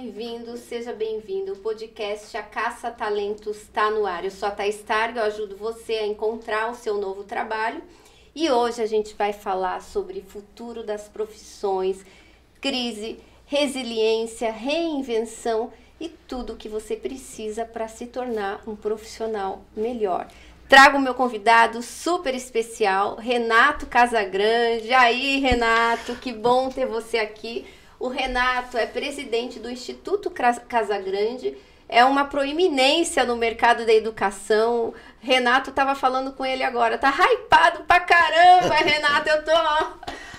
bem-vindo, seja bem-vindo. O podcast A Caça Talentos está no ar. Eu sou a Thais Targa, eu ajudo você a encontrar o seu novo trabalho. E hoje a gente vai falar sobre futuro das profissões, crise, resiliência, reinvenção e tudo o que você precisa para se tornar um profissional melhor. Trago o meu convidado super especial, Renato Casagrande. Aí, Renato, que bom ter você aqui. O Renato é presidente do Instituto Casagrande, é uma proeminência no mercado da educação. Renato estava falando com ele agora, tá hypado pra caramba, Renato, eu tô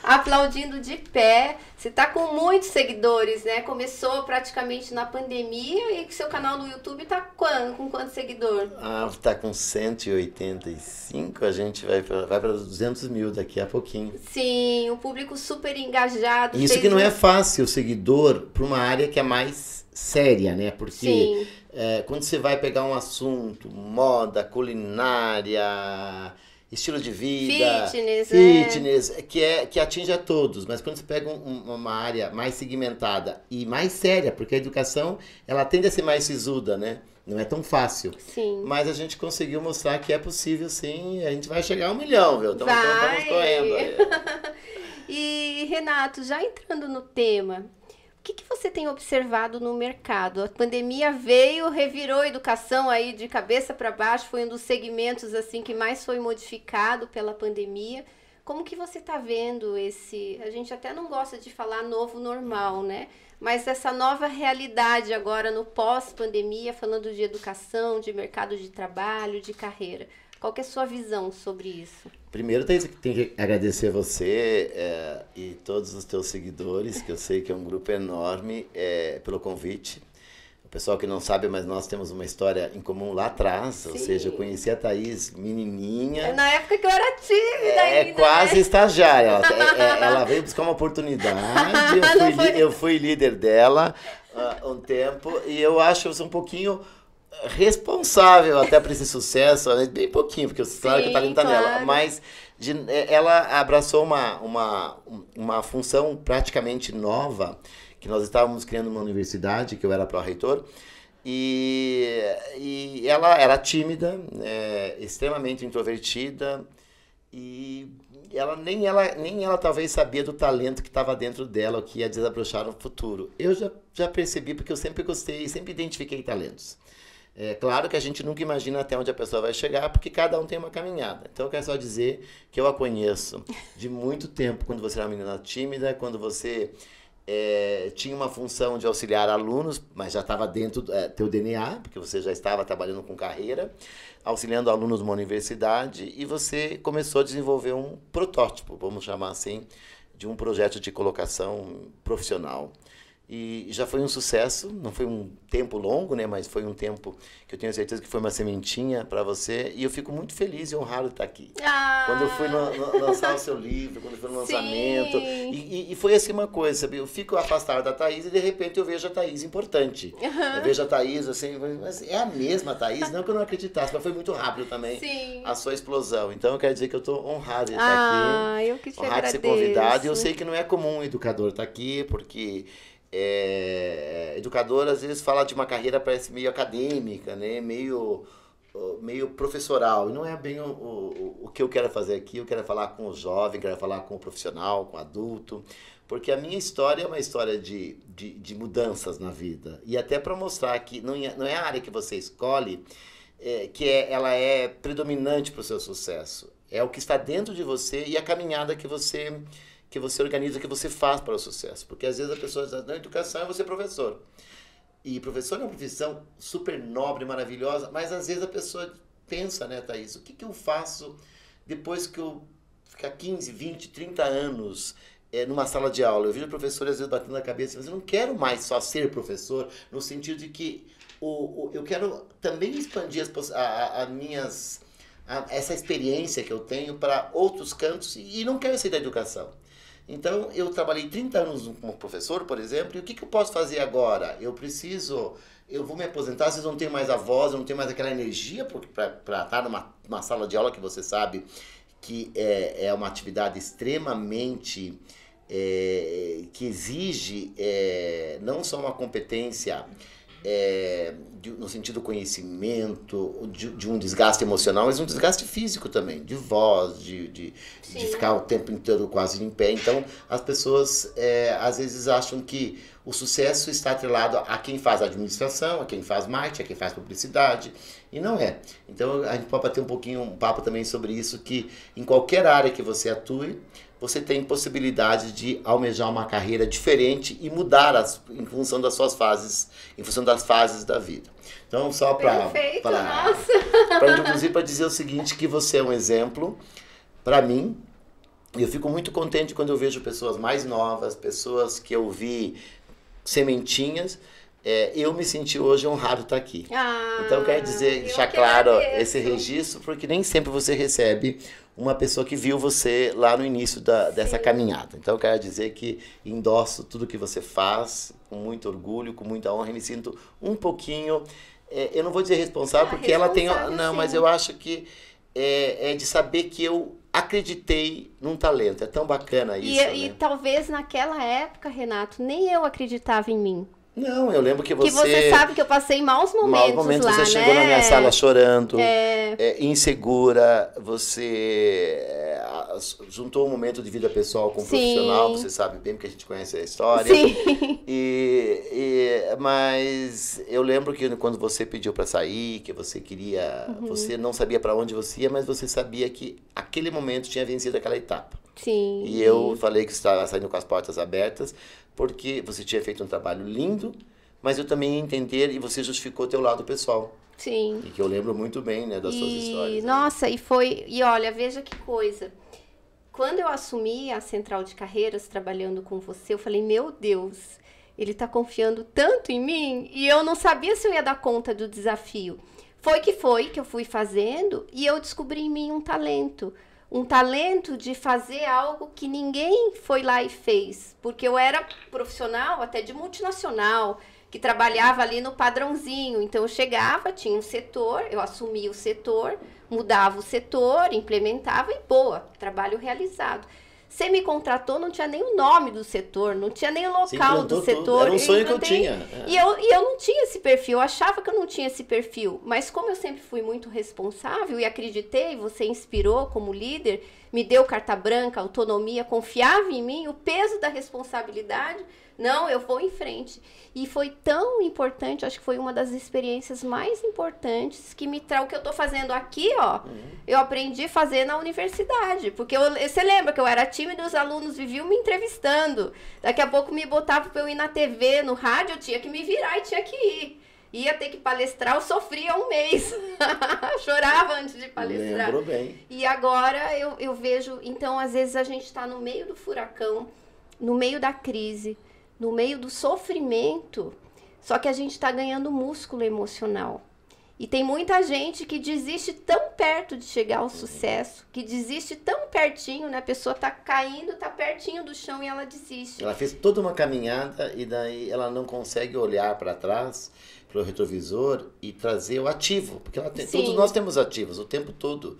aplaudindo de pé. Você está com muitos seguidores, né? Começou praticamente na pandemia e seu canal no YouTube está com, com quantos seguidores? Ah, está com 185, a gente vai para vai 200 mil daqui a pouquinho. Sim, o público super engajado. Isso que não é fácil, o seguidor, para uma área que é mais séria, né? Porque é, quando você vai pegar um assunto, moda, culinária estilo de vida, fitness, fitness é. que é que atinge a todos. Mas quando você pega um, uma área mais segmentada e mais séria, porque a educação ela tende a ser mais sisuda, né? Não é tão fácil. Sim. Mas a gente conseguiu mostrar que é possível, sim. A gente vai chegar a um milhão, viu? Então, estamos correndo. e Renato, já entrando no tema, o que, que você tem observado no mercado? A pandemia veio, revirou a educação aí de cabeça para baixo, foi um dos segmentos assim que mais foi modificado pela pandemia. Como que você está vendo esse? A gente até não gosta de falar novo normal, né? Mas essa nova realidade agora no pós-pandemia, falando de educação, de mercado de trabalho, de carreira. Qual é a sua visão sobre isso? Primeiro tem, tem que agradecer você é, e todos os teus seguidores, que eu sei que é um grupo enorme, é, pelo convite. O pessoal que não sabe, mas nós temos uma história em comum lá atrás, Sim. ou seja, eu conheci a Thaís menininha. É na época que eu era tímida é, ainda, quase né? estagiária. Ela, é, ela, veio buscar uma oportunidade, eu fui, eu fui líder dela uh, um tempo, e eu acho que eu sou um pouquinho responsável até por esse sucesso, né? bem pouquinho, porque claro que o talento tá claro. nela, mas de, é, ela abraçou uma, uma, uma função praticamente nova, que nós estávamos criando uma universidade, que eu era pró-reitor, e, e ela era tímida, é, extremamente introvertida, e ela nem ela nem ela talvez sabia do talento que estava dentro dela, o que ia desabrochar no futuro. Eu já, já percebi porque eu sempre gostei, sempre identifiquei talentos. É claro que a gente nunca imagina até onde a pessoa vai chegar, porque cada um tem uma caminhada. Então eu quero só dizer que eu a conheço de muito tempo, quando você era uma menina tímida, quando você é, tinha uma função de auxiliar alunos, mas já estava dentro do é, teu DNA, porque você já estava trabalhando com carreira, auxiliando alunos numa universidade, e você começou a desenvolver um protótipo, vamos chamar assim, de um projeto de colocação profissional. E já foi um sucesso, não foi um tempo longo, né, mas foi um tempo que eu tenho certeza que foi uma sementinha para você. E eu fico muito feliz e honrado de estar aqui. Ah. Quando eu fui no, no, lançar o seu livro, quando fui no lançamento. E, e, e, foi assim uma coisa, sabe? Eu fico afastado da Thaís e de repente eu vejo a Thaís importante. Uhum. Eu vejo a Thaís assim, mas é a mesma Thaís? Não que eu não acreditasse, mas foi muito rápido também Sim. a sua explosão. Então eu quero dizer que eu estou honrado de estar ah, aqui. Eu que te honrado agradeço. de ser convidado. E eu sei que não é comum um educador estar aqui, porque é, educador às vezes fala de uma carreira parece meio acadêmica, né? meio, meio professoral. E não é bem o, o, o que eu quero fazer aqui. Eu quero falar com o jovem, quero falar com o profissional, com o adulto. Porque a minha história é uma história de, de, de mudanças na vida. E até para mostrar que não é, não é a área que você escolhe é, que é, ela é predominante para o seu sucesso. É o que está dentro de você e a caminhada que você que você organiza, que você faz para o sucesso. Porque às vezes a pessoa diz, na educação é você professor. E professor é uma profissão super nobre, maravilhosa, mas às vezes a pessoa pensa, né, Thaís, o que, que eu faço depois que eu ficar 15, 20, 30 anos é, numa sala de aula? Eu vejo professores às vezes batendo na cabeça, mas eu não quero mais só ser professor, no sentido de que o, o eu quero também expandir as, a, a, minhas, a, essa experiência que eu tenho para outros cantos e, e não quero sair da educação. Então, eu trabalhei 30 anos como professor, por exemplo, e o que, que eu posso fazer agora? Eu preciso, eu vou me aposentar, vocês não têm mais a voz, eu não tenho mais aquela energia para estar numa, sala de aula que você sabe que é, é uma atividade extremamente é, que exige é, não só uma competência é, de, no sentido conhecimento, de, de, um desgaste emocional, mas um desgaste físico também, de voz, de, de, de ficar o tempo inteiro quase em pé. Então, as pessoas é, às vezes acham que o sucesso está atrelado a quem faz administração, a quem faz marketing, a quem faz publicidade, e não é. Então, a gente pode bater um pouquinho um papo também sobre isso, que em qualquer área que você atue, você tem possibilidade de almejar uma carreira diferente e mudar as, em função das suas fases, em função das fases da vida. Então, só para para inclusive para dizer o seguinte, que você é um exemplo para mim. Eu fico muito contente quando eu vejo pessoas mais novas, pessoas que eu vi sementinhas. É, eu me senti hoje honrado estar aqui. Ah, então, quero dizer, deixar claro esse registro, porque nem sempre você recebe uma pessoa que viu você lá no início da, dessa caminhada. Então, eu quero dizer que endosso tudo que você faz com muito orgulho, com muita honra, e me sinto um pouquinho, é, eu não vou dizer responsável, ah, porque ela tem. Não, sim. mas eu acho que é, é, de saber que eu acreditei num talento. É tão bacana isso. E, né? e talvez naquela época, Renato, nem eu acreditava em mim. Não, eu lembro que você. Que você sabe que eu passei maus momentos. Maus momentos, lá, você né? chegou na minha sala chorando, é... É, insegura, você é, juntou um momento de vida pessoal com profissional, você sabe bem, porque a gente conhece a história. Sim. E, e, mas eu lembro que quando você pediu para sair, que você queria. Uhum. Você não sabia para onde você ia, mas você sabia que aquele momento tinha vencido aquela etapa. Sim. E eu falei que estava saindo com as portas abertas, porque você tinha feito um trabalho lindo, mas eu também ia entender e você justificou teu lado pessoal. Sim. E que eu lembro muito bem, né, das e, suas histórias. Né? Nossa, e foi, e olha, veja que coisa. Quando eu assumi a central de carreiras trabalhando com você, eu falei, meu Deus, ele está confiando tanto em mim e eu não sabia se eu ia dar conta do desafio. Foi que foi que eu fui fazendo e eu descobri em mim um talento um talento de fazer algo que ninguém foi lá e fez, porque eu era profissional até de multinacional, que trabalhava ali no padrãozinho. Então eu chegava, tinha um setor, eu assumia o setor, mudava o setor, implementava e boa, trabalho realizado. Você me contratou, não tinha nem o nome do setor, não tinha nem o local do setor. Era um sonho que eu tinha. É. E eu, e eu não tinha esse perfil, eu achava que eu não tinha esse perfil. Mas como eu sempre fui muito responsável e acreditei, você inspirou como líder, me deu carta branca, autonomia, confiava em mim, o peso da responsabilidade não, eu vou em frente. E foi tão importante, acho que foi uma das experiências mais importantes que me traz o que eu tô fazendo aqui, ó. Uhum. Eu aprendi a fazer na universidade, porque eu, você lembra que eu era tímida, os alunos viviam me entrevistando. Daqui a pouco me botava para eu ir na TV, no rádio, eu tinha que me virar e tinha que ir ia ter que palestrar, eu sofria um mês. Chorava antes de palestrar. Lembro bem. E agora eu, eu vejo, então, às vezes a gente está no meio do furacão, no meio da crise, no meio do sofrimento, só que a gente está ganhando músculo emocional. E tem muita gente que desiste tão perto de chegar ao sucesso, que desiste tão pertinho, né? A pessoa tá caindo, tá pertinho do chão e ela desiste. Ela fez toda uma caminhada e daí ela não consegue olhar para trás, para o retrovisor e trazer o ativo, porque tem, todos nós temos ativos o tempo todo.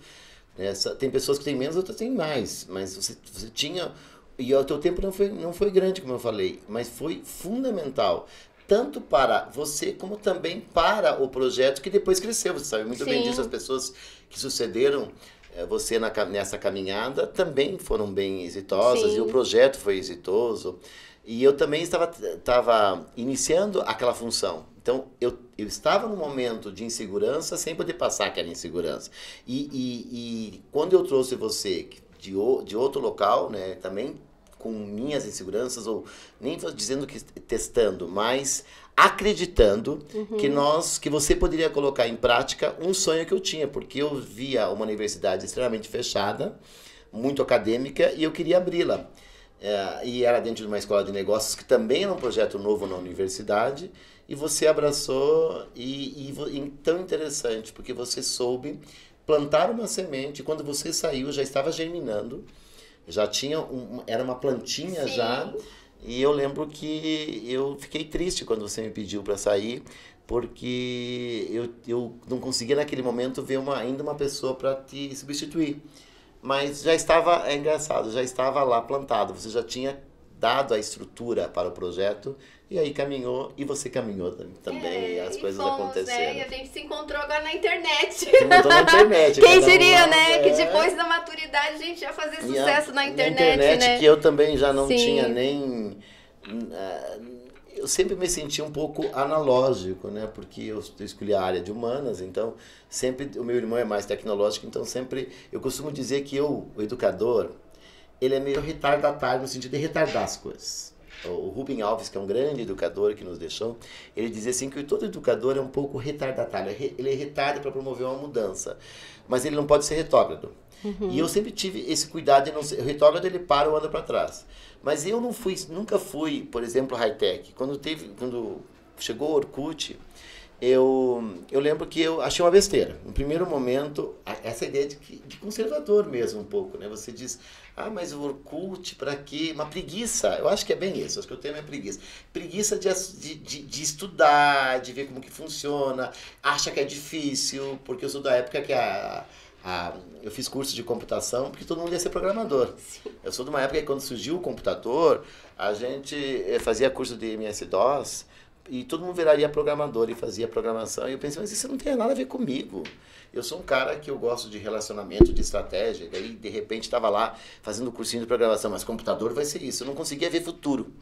Essa, tem pessoas que têm menos, outras têm mais, mas você, você tinha e o teu tempo não foi, não foi grande, como eu falei, mas foi fundamental. Tanto para você, como também para o projeto que depois cresceu. Você sabe muito Sim. bem disso. As pessoas que sucederam é, você na, nessa caminhada também foram bem exitosas Sim. e o projeto foi exitoso. E eu também estava, estava iniciando aquela função. Então, eu, eu estava num momento de insegurança sem poder passar aquela insegurança. E, e, e quando eu trouxe você de, de outro local, né, também com minhas inseguranças, ou nem dizendo que testando, mas acreditando uhum. que nós, que você poderia colocar em prática um sonho que eu tinha, porque eu via uma universidade extremamente fechada, muito acadêmica, e eu queria abri-la. É, e era dentro de uma escola de negócios que também era um projeto novo na universidade, e você abraçou, e, e, e tão interessante, porque você soube plantar uma semente, quando você saiu já estava germinando, já tinha um, era uma plantinha Sim. já. E eu lembro que eu fiquei triste quando você me pediu para sair, porque eu, eu não conseguia naquele momento ver uma, ainda uma pessoa para te substituir. Mas já estava, é engraçado, já estava lá plantado, você já tinha dado a estrutura para o projeto e aí caminhou e você caminhou também é, as coisas fomos, aconteceram. Né? E a gente se encontrou agora na internet. Se encontrou na internet. Quem diria, né? É... Que depois da maturidade a gente ia fazer sucesso a, na internet, na internet né? que eu também já não Sim. tinha nem... Uh, eu sempre me senti um pouco analógico, né? Porque eu escolhi a área de humanas, então sempre o meu irmão é mais tecnológico, então sempre eu costumo dizer que eu, o educador, ele é meio retardatário no sentido de retardar as coisas. O Rubem Alves, que é um grande educador que nos deixou, ele dizia assim que todo educador é um pouco retardatário, ele é retarda para promover uma mudança, mas ele não pode ser retrógrado. Uhum. E eu sempre tive esse cuidado de não ser. O retrógrado ele para ou anda para trás. Mas eu não fui, nunca fui, por exemplo, high-tech. Quando teve, quando chegou o Orkut, eu, eu lembro que eu achei uma besteira. No primeiro momento, essa ideia de, de conservador mesmo, um pouco, né? Você diz, ah, mas o Orkut, para quê? Uma preguiça. Eu acho que é bem isso, acho que o tema é preguiça. Preguiça de, de, de, estudar, de ver como que funciona, acha que é difícil, porque eu sou da época que a a, eu fiz curso de computação porque todo mundo ia ser programador. Sim. Eu sou de uma época que quando surgiu o computador, a gente eh, fazia curso de MS-DOS e todo mundo viraria programador e fazia programação. E eu pensei, mas isso não tem nada a ver comigo. Eu sou um cara que eu gosto de relacionamento, de estratégia. E aí, de repente, estava lá fazendo cursinho de programação, mas computador vai ser isso. Eu não conseguia ver futuro.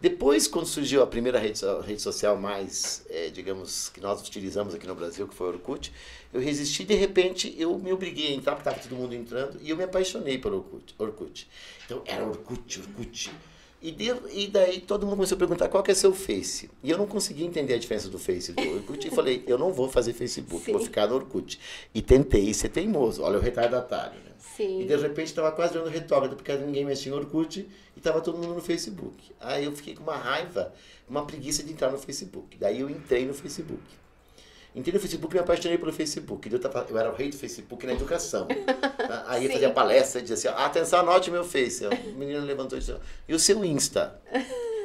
Depois, quando surgiu a primeira rede, rede social mais, é, digamos, que nós utilizamos aqui no Brasil, que foi o Orkut, eu resisti de repente eu me obriguei a entrar, porque estava todo mundo entrando, e eu me apaixonei pelo Orkut. Orkut. Então, era Orkut, Orkut. E, de, e daí todo mundo começou a perguntar qual que é seu Face. E eu não conseguia entender a diferença do Face do Orkut. e falei, eu não vou fazer Facebook, Sim. vou ficar no Orkut. E tentei ser teimoso. Olha o retardatário, né? Sim. E de repente estava quase virando retrógrado, porque ninguém mexia em Orkut e estava todo mundo no Facebook. Aí eu fiquei com uma raiva, uma preguiça de entrar no Facebook. Daí eu entrei no Facebook. Entrei no Facebook e me apaixonei pelo Facebook. Eu, tava, eu era o rei do Facebook na educação. Aí eu fazia palestra e dizia assim, atenção, anote meu Face. O menino levantou e disse, e o seu Insta?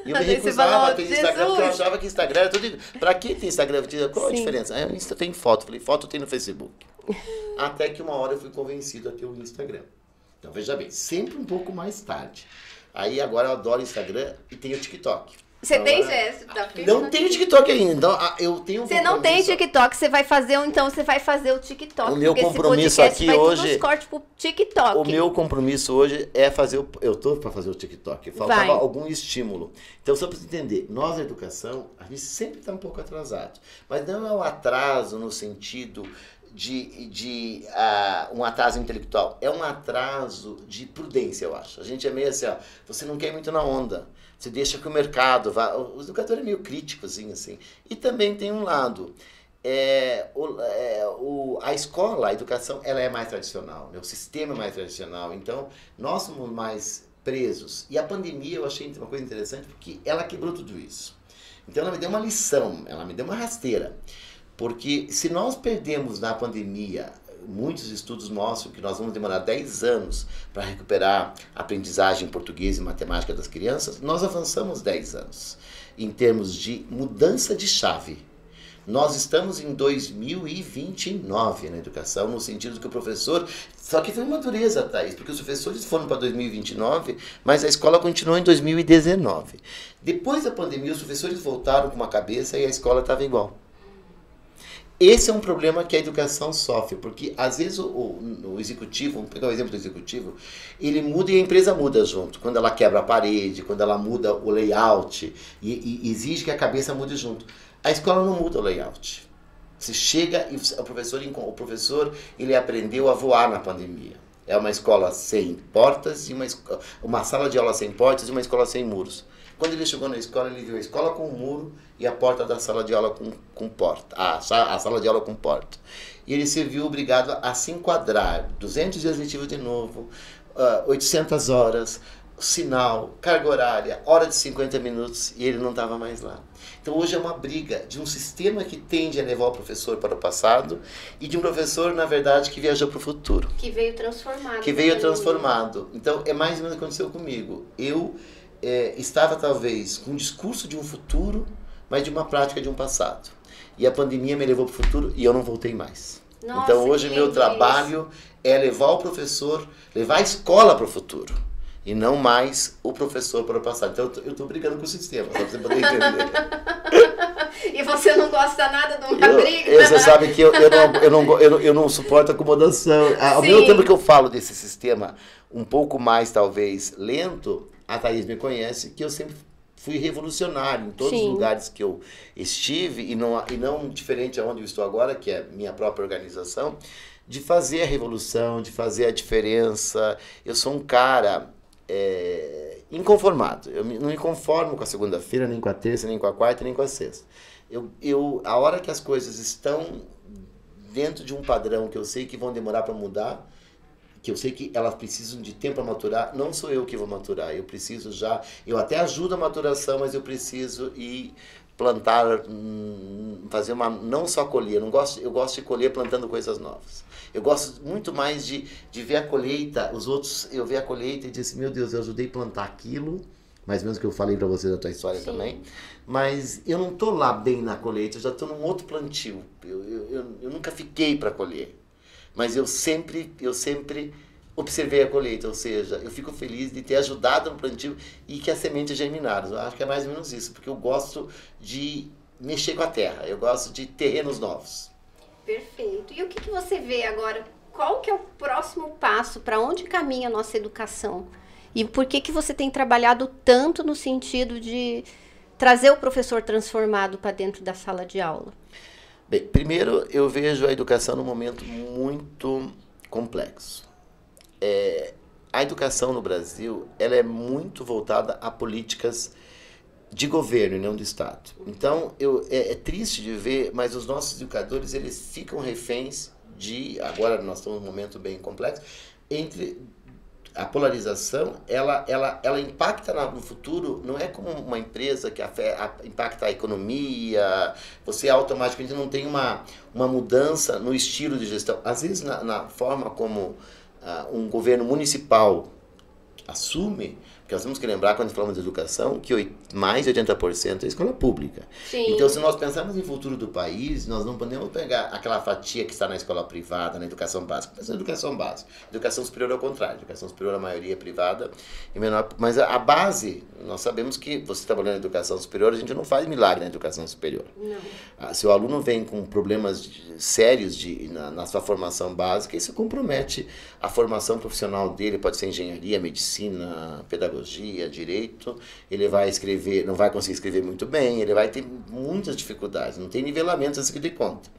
E eu me recusava a ter Instagram, porque eu achava que Instagram era tudo. Pra que tem Instagram? Eu dizia, qual a diferença? Aí o Insta tem foto. Falei, foto tem no Facebook. Até que uma hora eu fui convencido a ter o Instagram. Então veja bem, sempre um pouco mais tarde. Aí agora eu adoro Instagram e tenho o TikTok. Você então, tem, Jess? Tá não tenho TikTok ainda. Então, eu tenho um Você não tem TikTok, você vai fazer, então você vai fazer o TikTok. O meu compromisso aqui hoje. corte pro TikTok. O meu compromisso hoje é fazer o. Eu tô para fazer o TikTok. Faltava vai. algum estímulo. Então, só para você entender, nós na educação, a gente sempre está um pouco atrasado. Mas não é um atraso no sentido de, de uh, um atraso intelectual. É um atraso de prudência, eu acho. A gente é meio assim, ó, você não quer ir muito na onda. Você deixa que o mercado vá. O educador é meio crítico, assim, assim. E também tem um lado. É, o, é, o, a escola, a educação, ela é mais tradicional, né? o sistema é mais tradicional. Então, nós somos mais presos. E a pandemia eu achei uma coisa interessante porque ela quebrou tudo isso. Então, ela me deu uma lição, ela me deu uma rasteira. Porque se nós perdemos na pandemia, muitos estudos mostram que nós vamos demorar 10 anos para recuperar a aprendizagem em português e matemática das crianças, nós avançamos 10 anos em termos de mudança de chave. Nós estamos em 2029 na educação, no sentido que o professor. Só que foi uma dureza, Thaís, porque os professores foram para 2029, mas a escola continuou em 2019. Depois da pandemia, os professores voltaram com uma cabeça e a escola estava igual. Esse é um problema que a educação sofre, porque às vezes o, o, o, executivo, vamos pegar o exemplo do executivo, ele muda e a empresa muda junto. Quando ela quebra a parede, quando ela muda o layout e, e exige que a cabeça mude junto. A escola não muda o layout. Você chega e o professor, o professor ele aprendeu a voar na pandemia. É uma escola sem portas e uma, uma sala de aula sem portas e uma escola sem muros. Quando ele chegou na escola, ele viu a escola com um muro e a porta da sala de aula com, com porta. A, a sala de aula com porta. E ele se viu obrigado a se enquadrar. 200 dias letivos de novo, uh, 800 horas, sinal, carga horária, hora de 50 minutos e ele não estava mais lá. Então hoje é uma briga de um sistema que tende a levar o professor para o passado e de um professor, na verdade, que viajou para o futuro. Que veio transformado. Que veio transformado. Então é mais ou menos o que aconteceu comigo. Eu é, estava talvez com um discurso de um futuro, mas de uma prática de um passado. E a pandemia me levou para o futuro e eu não voltei mais. Nossa, então hoje meu trabalho é levar o professor, levar a escola para o futuro. e não mais o professor para passar. Então eu estou brigando com o sistema, só para você poder entender. e você não gosta nada de uma eu, briga? Você sabe que eu, eu, não, eu, não, eu, não, eu não suporto acomodação. Ao Sim. mesmo tempo que eu falo desse sistema um pouco mais, talvez, lento, a Thaís me conhece que eu sempre fui revolucionário em todos Sim. os lugares que eu estive e não, e não diferente aonde eu estou agora, que é minha própria organização, de fazer a revolução, de fazer a diferença. Eu sou um cara é, inconformado. Eu não me conformo com a segunda-feira, nem com a terça, nem com a quarta, nem com a sexta. Eu, eu, a hora que as coisas estão dentro de um padrão que eu sei que vão demorar para mudar, que eu sei que elas precisam de tempo para maturar, não sou eu que vou maturar, eu preciso já, eu até ajudo a maturação, mas eu preciso ir plantar, hum, fazer uma, não só colher, não gosto, eu gosto de colher plantando coisas novas. Eu gosto muito mais de, de ver a colheita, os outros, eu ver a colheita e dizer assim, meu Deus, eu ajudei a plantar aquilo, mais ou menos que eu falei para você da tua história Sim. também, mas eu não tô lá bem na colheita, eu já estou num outro plantio, eu, eu, eu, eu nunca fiquei para colher. Mas eu sempre, eu sempre observei a colheita, ou seja, eu fico feliz de ter ajudado no plantio e que as sementes germinaram. Eu acho que é mais ou menos isso, porque eu gosto de mexer com a terra, eu gosto de terrenos novos. Perfeito. E o que, que você vê agora? Qual que é o próximo passo? Para onde caminha a nossa educação? E por que, que você tem trabalhado tanto no sentido de trazer o professor transformado para dentro da sala de aula? Bem, primeiro eu vejo a educação num momento muito complexo. É, a educação no Brasil ela é muito voltada a políticas de governo e não de Estado. Então eu, é, é triste de ver, mas os nossos educadores eles ficam reféns de agora nós estamos num momento bem complexo entre a polarização ela, ela, ela impacta no futuro, não é como uma empresa que afeta, impacta a economia, você automaticamente não tem uma, uma mudança no estilo de gestão. Às vezes, na, na forma como uh, um governo municipal assume, porque nós temos que lembrar, quando falamos de educação, que mais de 80% é escola pública. Sim. Então, se nós pensarmos em futuro do país, nós não podemos pegar aquela fatia que está na escola privada, na educação básica. Mas na educação básica. Educação superior é o contrário. Educação superior, a maioria é privada e menor. Mas a, a base, nós sabemos que você trabalhando na educação superior, a gente não faz milagre na educação superior. Não. Ah, se o aluno vem com problemas sérios de, na, na sua formação básica, isso compromete a formação profissional dele. Pode ser engenharia, medicina, pedagogia pedagogia, direito, ele vai escrever, não vai conseguir escrever muito bem, ele vai ter muitas dificuldades, não tem nivelamento assim que conta.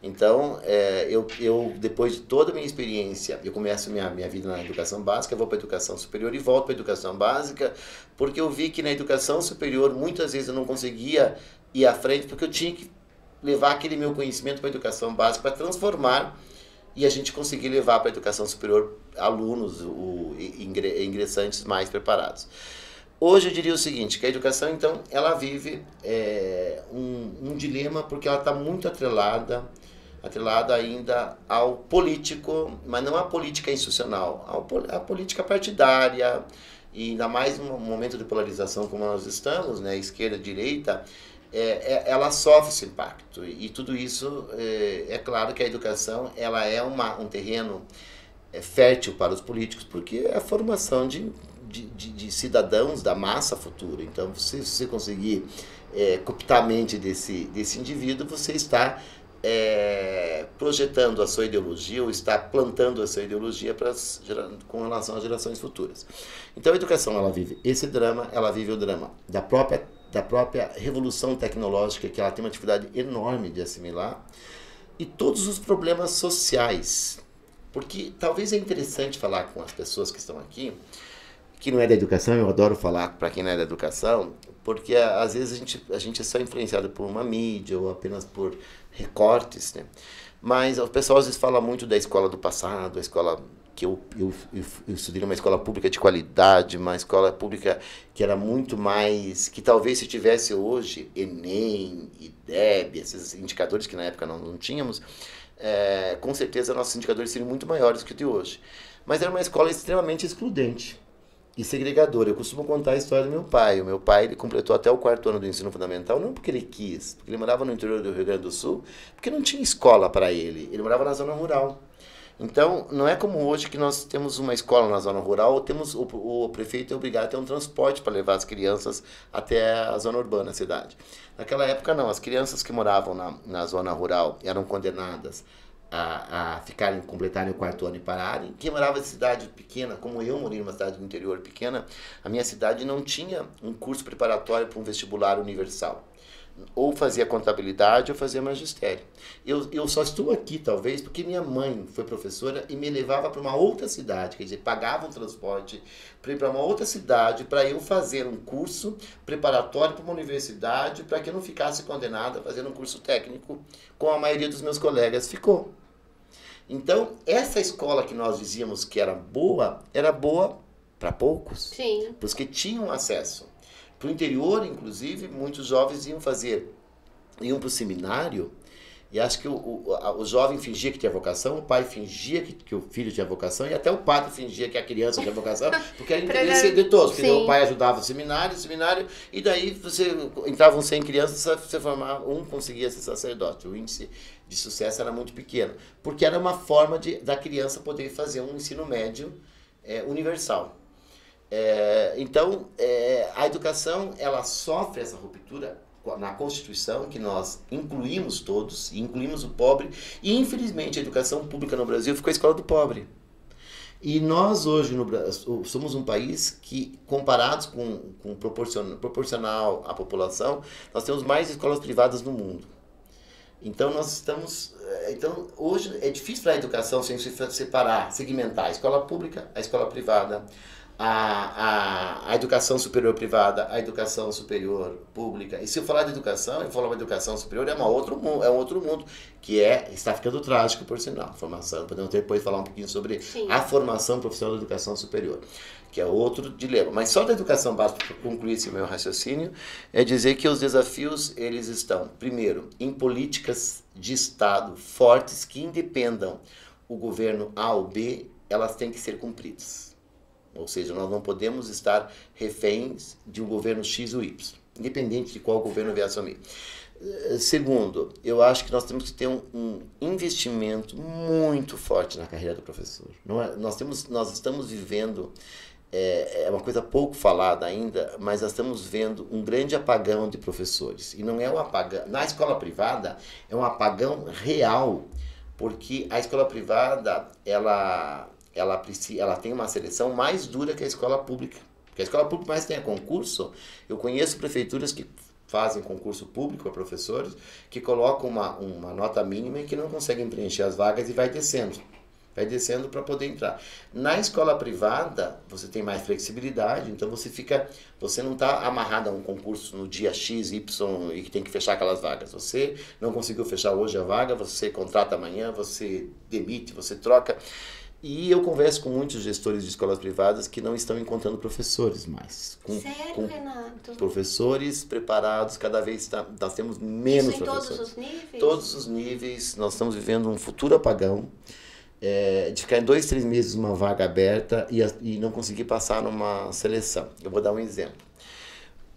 Então, é, eu, eu, depois de toda a minha experiência, eu começo minha, minha vida na educação básica, vou para a educação superior e volto para a educação básica, porque eu vi que na educação superior, muitas vezes eu não conseguia ir à frente, porque eu tinha que levar aquele meu conhecimento para a educação básica, para transformar e a gente conseguir levar para a educação superior alunos, o, ingressantes mais preparados. Hoje eu diria o seguinte, que a educação, então, ela vive é, um, um dilema porque ela está muito atrelada, atrelada ainda ao político, mas não à política institucional, ao, à política partidária, e ainda mais num momento de polarização como nós estamos, né, esquerda, direita, é, é, ela sofre esse impacto. E tudo isso, é, é claro que a educação ela é uma, um terreno é, fértil para os políticos, porque é a formação de, de, de, de cidadãos da massa futura. Então, se você conseguir é, a mente desse, desse indivíduo, você está é, projetando a sua ideologia ou está plantando a sua ideologia para com relação às gerações futuras. Então a educação ela vive esse drama, ela vive o drama da própria da própria revolução tecnológica, que ela tem uma dificuldade enorme de assimilar, e todos os problemas sociais. Porque talvez é interessante falar com as pessoas que estão aqui, que não é da educação, eu adoro falar para quem não é da educação, porque às vezes a gente, a gente é só influenciado por uma mídia ou apenas por recortes, né? Mas o pessoal às vezes fala muito da escola do passado, a escola que eu, eu, eu, eu estudei numa escola pública de qualidade, uma escola pública que era muito mais. que talvez se tivesse hoje Enem, IDEB, esses indicadores que na época não, não tínhamos, é, com certeza nossos indicadores seriam muito maiores que o de hoje. Mas era uma escola extremamente excludente e segregadora. Eu costumo contar a história do meu pai. O meu pai ele completou até o quarto ano do ensino fundamental, não porque ele quis, porque ele morava no interior do Rio Grande do Sul, porque não tinha escola para ele. Ele morava na zona rural. Então, não é como hoje que nós temos uma escola na zona rural, temos o, o prefeito é obrigado a ter um transporte para levar as crianças até a zona urbana, a cidade. Naquela época, não. As crianças que moravam na, na zona rural eram condenadas a, a ficarem, completarem o quarto ano e pararem. Quem morava em cidade pequena, como eu morei numa cidade do interior pequena, a minha cidade não tinha um curso preparatório para um vestibular universal ou fazia contabilidade ou fazia magistério. Eu, eu só estou aqui, talvez, porque minha mãe foi professora e me levava para uma outra cidade, quer dizer, pagava um transporte para ir para uma outra cidade para eu fazer um curso preparatório para uma universidade, para que eu não ficasse condenada fazendo um curso técnico, como a maioria dos meus colegas ficou. Então, essa escola que nós dizíamos que era boa, era boa para poucos. Sim. Porque tinham acesso. Para o interior, inclusive, muitos jovens iam fazer, iam para o seminário, e acho que o, o, a, o jovem fingia que tinha vocação, o pai fingia que, que o filho tinha vocação, e até o padre fingia que a criança tinha vocação, porque era interesse de todos. Porque o pai ajudava o seminário, o seminário, e daí você entravam 100 crianças, você formava, um conseguia ser sacerdote. O índice de sucesso era muito pequeno, porque era uma forma de, da criança poder fazer um ensino médio é, universal. É, então, é, a educação ela sofre essa ruptura na Constituição, que nós incluímos todos, incluímos o pobre, e infelizmente a educação pública no Brasil ficou a escola do pobre. E nós hoje no Brasil somos um país que, comparados com, com proporcional, proporcional à população, nós temos mais escolas privadas no mundo. Então nós estamos, é, então hoje é difícil para a educação se separar, segmentar a escola pública, a escola privada, a, a, a educação superior privada, a educação superior pública. E se eu falar de educação, eu falar de educação superior, é, uma outro, é um outro mundo, que é, está ficando trágico, por sinal, formação. Podemos depois falar um pouquinho sobre Sim. a formação profissional da educação superior, que é outro dilema. Mas só da educação básica, para concluir esse meu raciocínio, é dizer que os desafios, eles estão, primeiro, em políticas de Estado fortes que independam o governo A ou B, elas têm que ser cumpridas ou seja, nós não podemos estar reféns de um governo X ou Y, independente de qual governo vier assumir. Eh, segundo, eu acho que nós temos que ter um, um investimento muito forte na carreira do professor. É, nós, temos, nós estamos vivendo, é, é, uma coisa pouco falada ainda, mas nós estamos vendo um grande apagão de professores. E não é um apagão. Na escola privada, é um apagão real, porque a escola privada, ela ela, ela tem uma seleção mais dura que a escola pública. Porque a escola pública mais tem concurso. Eu conheço prefeituras que fazem concurso público para professores que colocam uma, uma nota mínima e que não conseguem preencher as vagas e vai descendo. Vai descendo para poder entrar. Na escola privada, você tem mais flexibilidade, então você fica. Você não está amarrado a um concurso no dia X, Y e que tem que fechar aquelas vagas. Você não conseguiu fechar hoje a vaga, você contrata amanhã, você demite, você troca. E eu converso com muitos gestores de escolas privadas que não estão encontrando professores mais. Com, Sério, com Renato? Professores preparados, cada vez tá, nós temos menos Isso em professores. todos os níveis? Todos os níveis. Nós estamos vivendo um futuro apagão. É, de ficar em dois, três meses uma vaga aberta e, e não conseguir passar numa seleção. Eu vou dar um exemplo.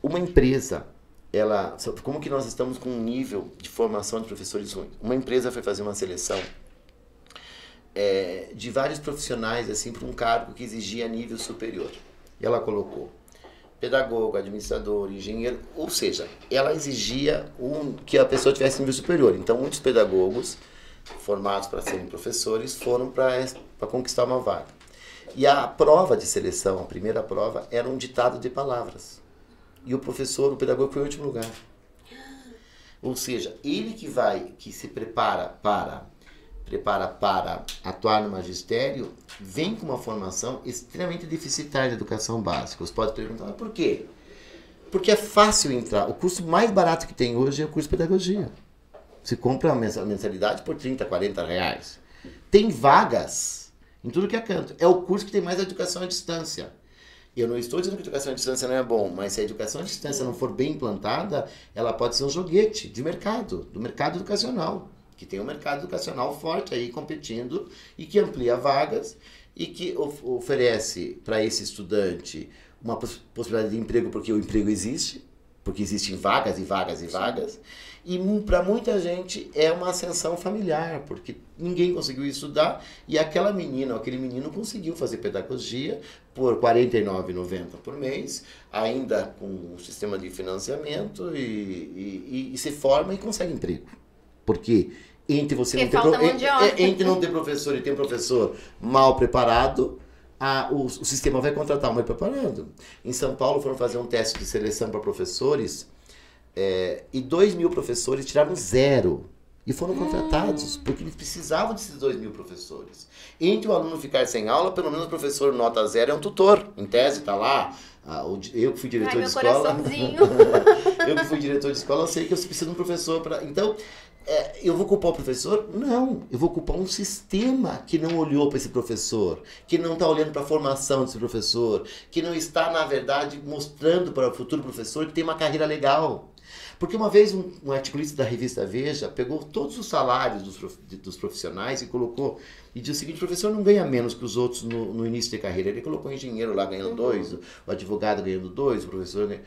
Uma empresa, ela, como que nós estamos com um nível de formação de professores ruim? Uma empresa foi fazer uma seleção é, de vários profissionais assim para um cargo que exigia nível superior. E ela colocou pedagogo, administrador, engenheiro, ou seja, ela exigia um, que a pessoa tivesse nível superior. Então, muitos pedagogos formados para serem professores foram para conquistar uma vaga. E a prova de seleção, a primeira prova, era um ditado de palavras. E o professor, o pedagogo, foi em último lugar. Ou seja, ele que vai, que se prepara para prepara para atuar no magistério, vem com uma formação extremamente deficitária de educação básica. Você pode perguntar, por quê? Porque é fácil entrar. O curso mais barato que tem hoje é o curso de pedagogia. Você compra a mensalidade por 30, 40 reais. Tem vagas em tudo que é canto. É o curso que tem mais educação à distância. Eu não estou dizendo que a educação à distância não é bom, mas se a educação à distância não for bem implantada, ela pode ser um joguete de mercado, do mercado educacional que tem um mercado educacional forte aí competindo e que amplia vagas e que of oferece para esse estudante uma poss possibilidade de emprego porque o emprego existe, porque existem vagas e vagas e vagas, E para muita gente é uma ascensão familiar, porque ninguém conseguiu estudar e aquela menina, aquele menino conseguiu fazer pedagogia por R$ 49,90 por mês, ainda com um sistema de financiamento e, e, e, se forma e consegue emprego. Porque entre você não ter, pro, entre não ter professor e ter um professor mal preparado, a, o, o, sistema vai contratar um mal preparado. Em São Paulo foram fazer um teste de seleção para professores é, e dois mil professores tiraram zero. E foram contratados, hum. porque eles precisavam desses dois mil professores. Entre o aluno ficar sem aula, pelo menos o professor nota zero é um tutor. Em tese, está lá. Ah, eu que fui diretor Ai, de escola. eu que fui diretor de escola, eu sei que eu preciso de um professor para. Então, é, eu vou culpar o professor? Não, eu vou culpar um sistema que não olhou para esse professor, que não está olhando para a formação desse professor, que não está, na verdade, mostrando para o futuro professor que tem uma carreira legal. Porque uma vez um, um articulista da revista Veja pegou todos os salários dos, dos profissionais e colocou, e disse o seguinte, o professor não ganha menos que os outros no, no início de carreira. Ele colocou o engenheiro lá ganhando uhum. dois, o, o advogado ganhando dois, o professor... Né?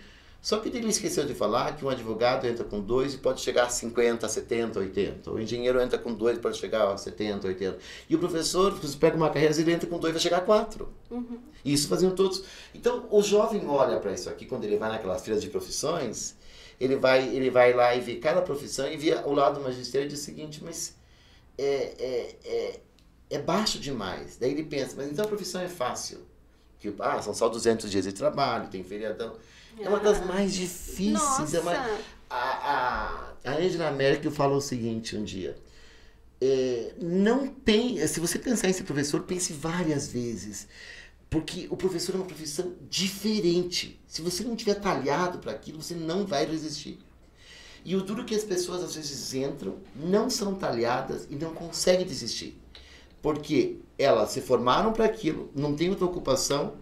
Só que ele esqueceu de falar que um advogado entra com dois e pode chegar a 50, 70, 80. O engenheiro entra com dois e pode chegar a 70, 80. E o professor, você pega uma carreira, ele entra com dois e vai chegar a quatro. Uhum. Isso faziam todos. Então, o jovem olha para isso aqui, quando ele vai naquelas filas de profissões, ele vai, ele vai lá e vê cada profissão e vê o lado do magistério e diz o seguinte, mas é, é, é, é, baixo demais. Daí ele pensa, mas então a profissão é fácil. Que, ah, são só 200 dias de trabalho, tem feriadão. É uma das mais difíceis. É uma, a, a, a Angela Merkel falou o seguinte um dia. É, não tem, se você pensar em ser professor, pense várias vezes. Porque o professor é uma profissão diferente. Se você não tiver talhado para aquilo, você não vai resistir. E o duro é que as pessoas às vezes entram, não são talhadas e não conseguem desistir. Porque elas se formaram para aquilo, não têm outra ocupação,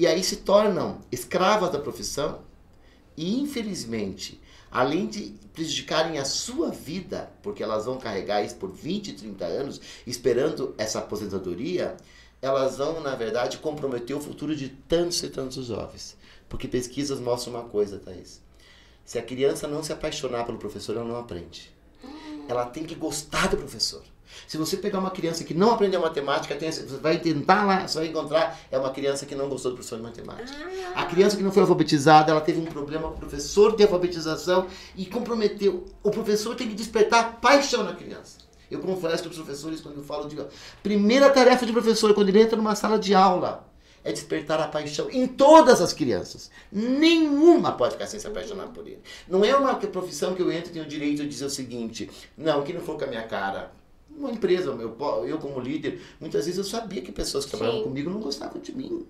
e aí se tornam escravas da profissão e, infelizmente, além de prejudicarem a sua vida, porque elas vão carregar isso por 20, 30 anos, esperando essa aposentadoria, elas vão, na verdade, comprometer o futuro de tantos e tantos jovens. Porque pesquisas mostram uma coisa, Thaís. Se a criança não se apaixonar pelo professor, ela não aprende. Ela tem que gostar do professor. Se você pegar uma criança que não aprendeu matemática, tem, você vai tentar lá, você vai encontrar, é uma criança que não gostou do professor de matemática. A criança que não foi alfabetizada, ela teve um problema com o professor de alfabetização e comprometeu. O professor tem que despertar paixão na criança. Eu confesso para os professores, quando eu falo de. Primeira tarefa de professor, quando ele entra numa sala de aula, é despertar a paixão em todas as crianças. Nenhuma pode ficar sem se apaixonar por ele. Não é uma profissão que eu entro e tenho o direito de dizer o seguinte: não, que não for com a minha cara. Uma empresa, eu, eu como líder, muitas vezes eu sabia que pessoas que trabalhavam comigo não gostavam de mim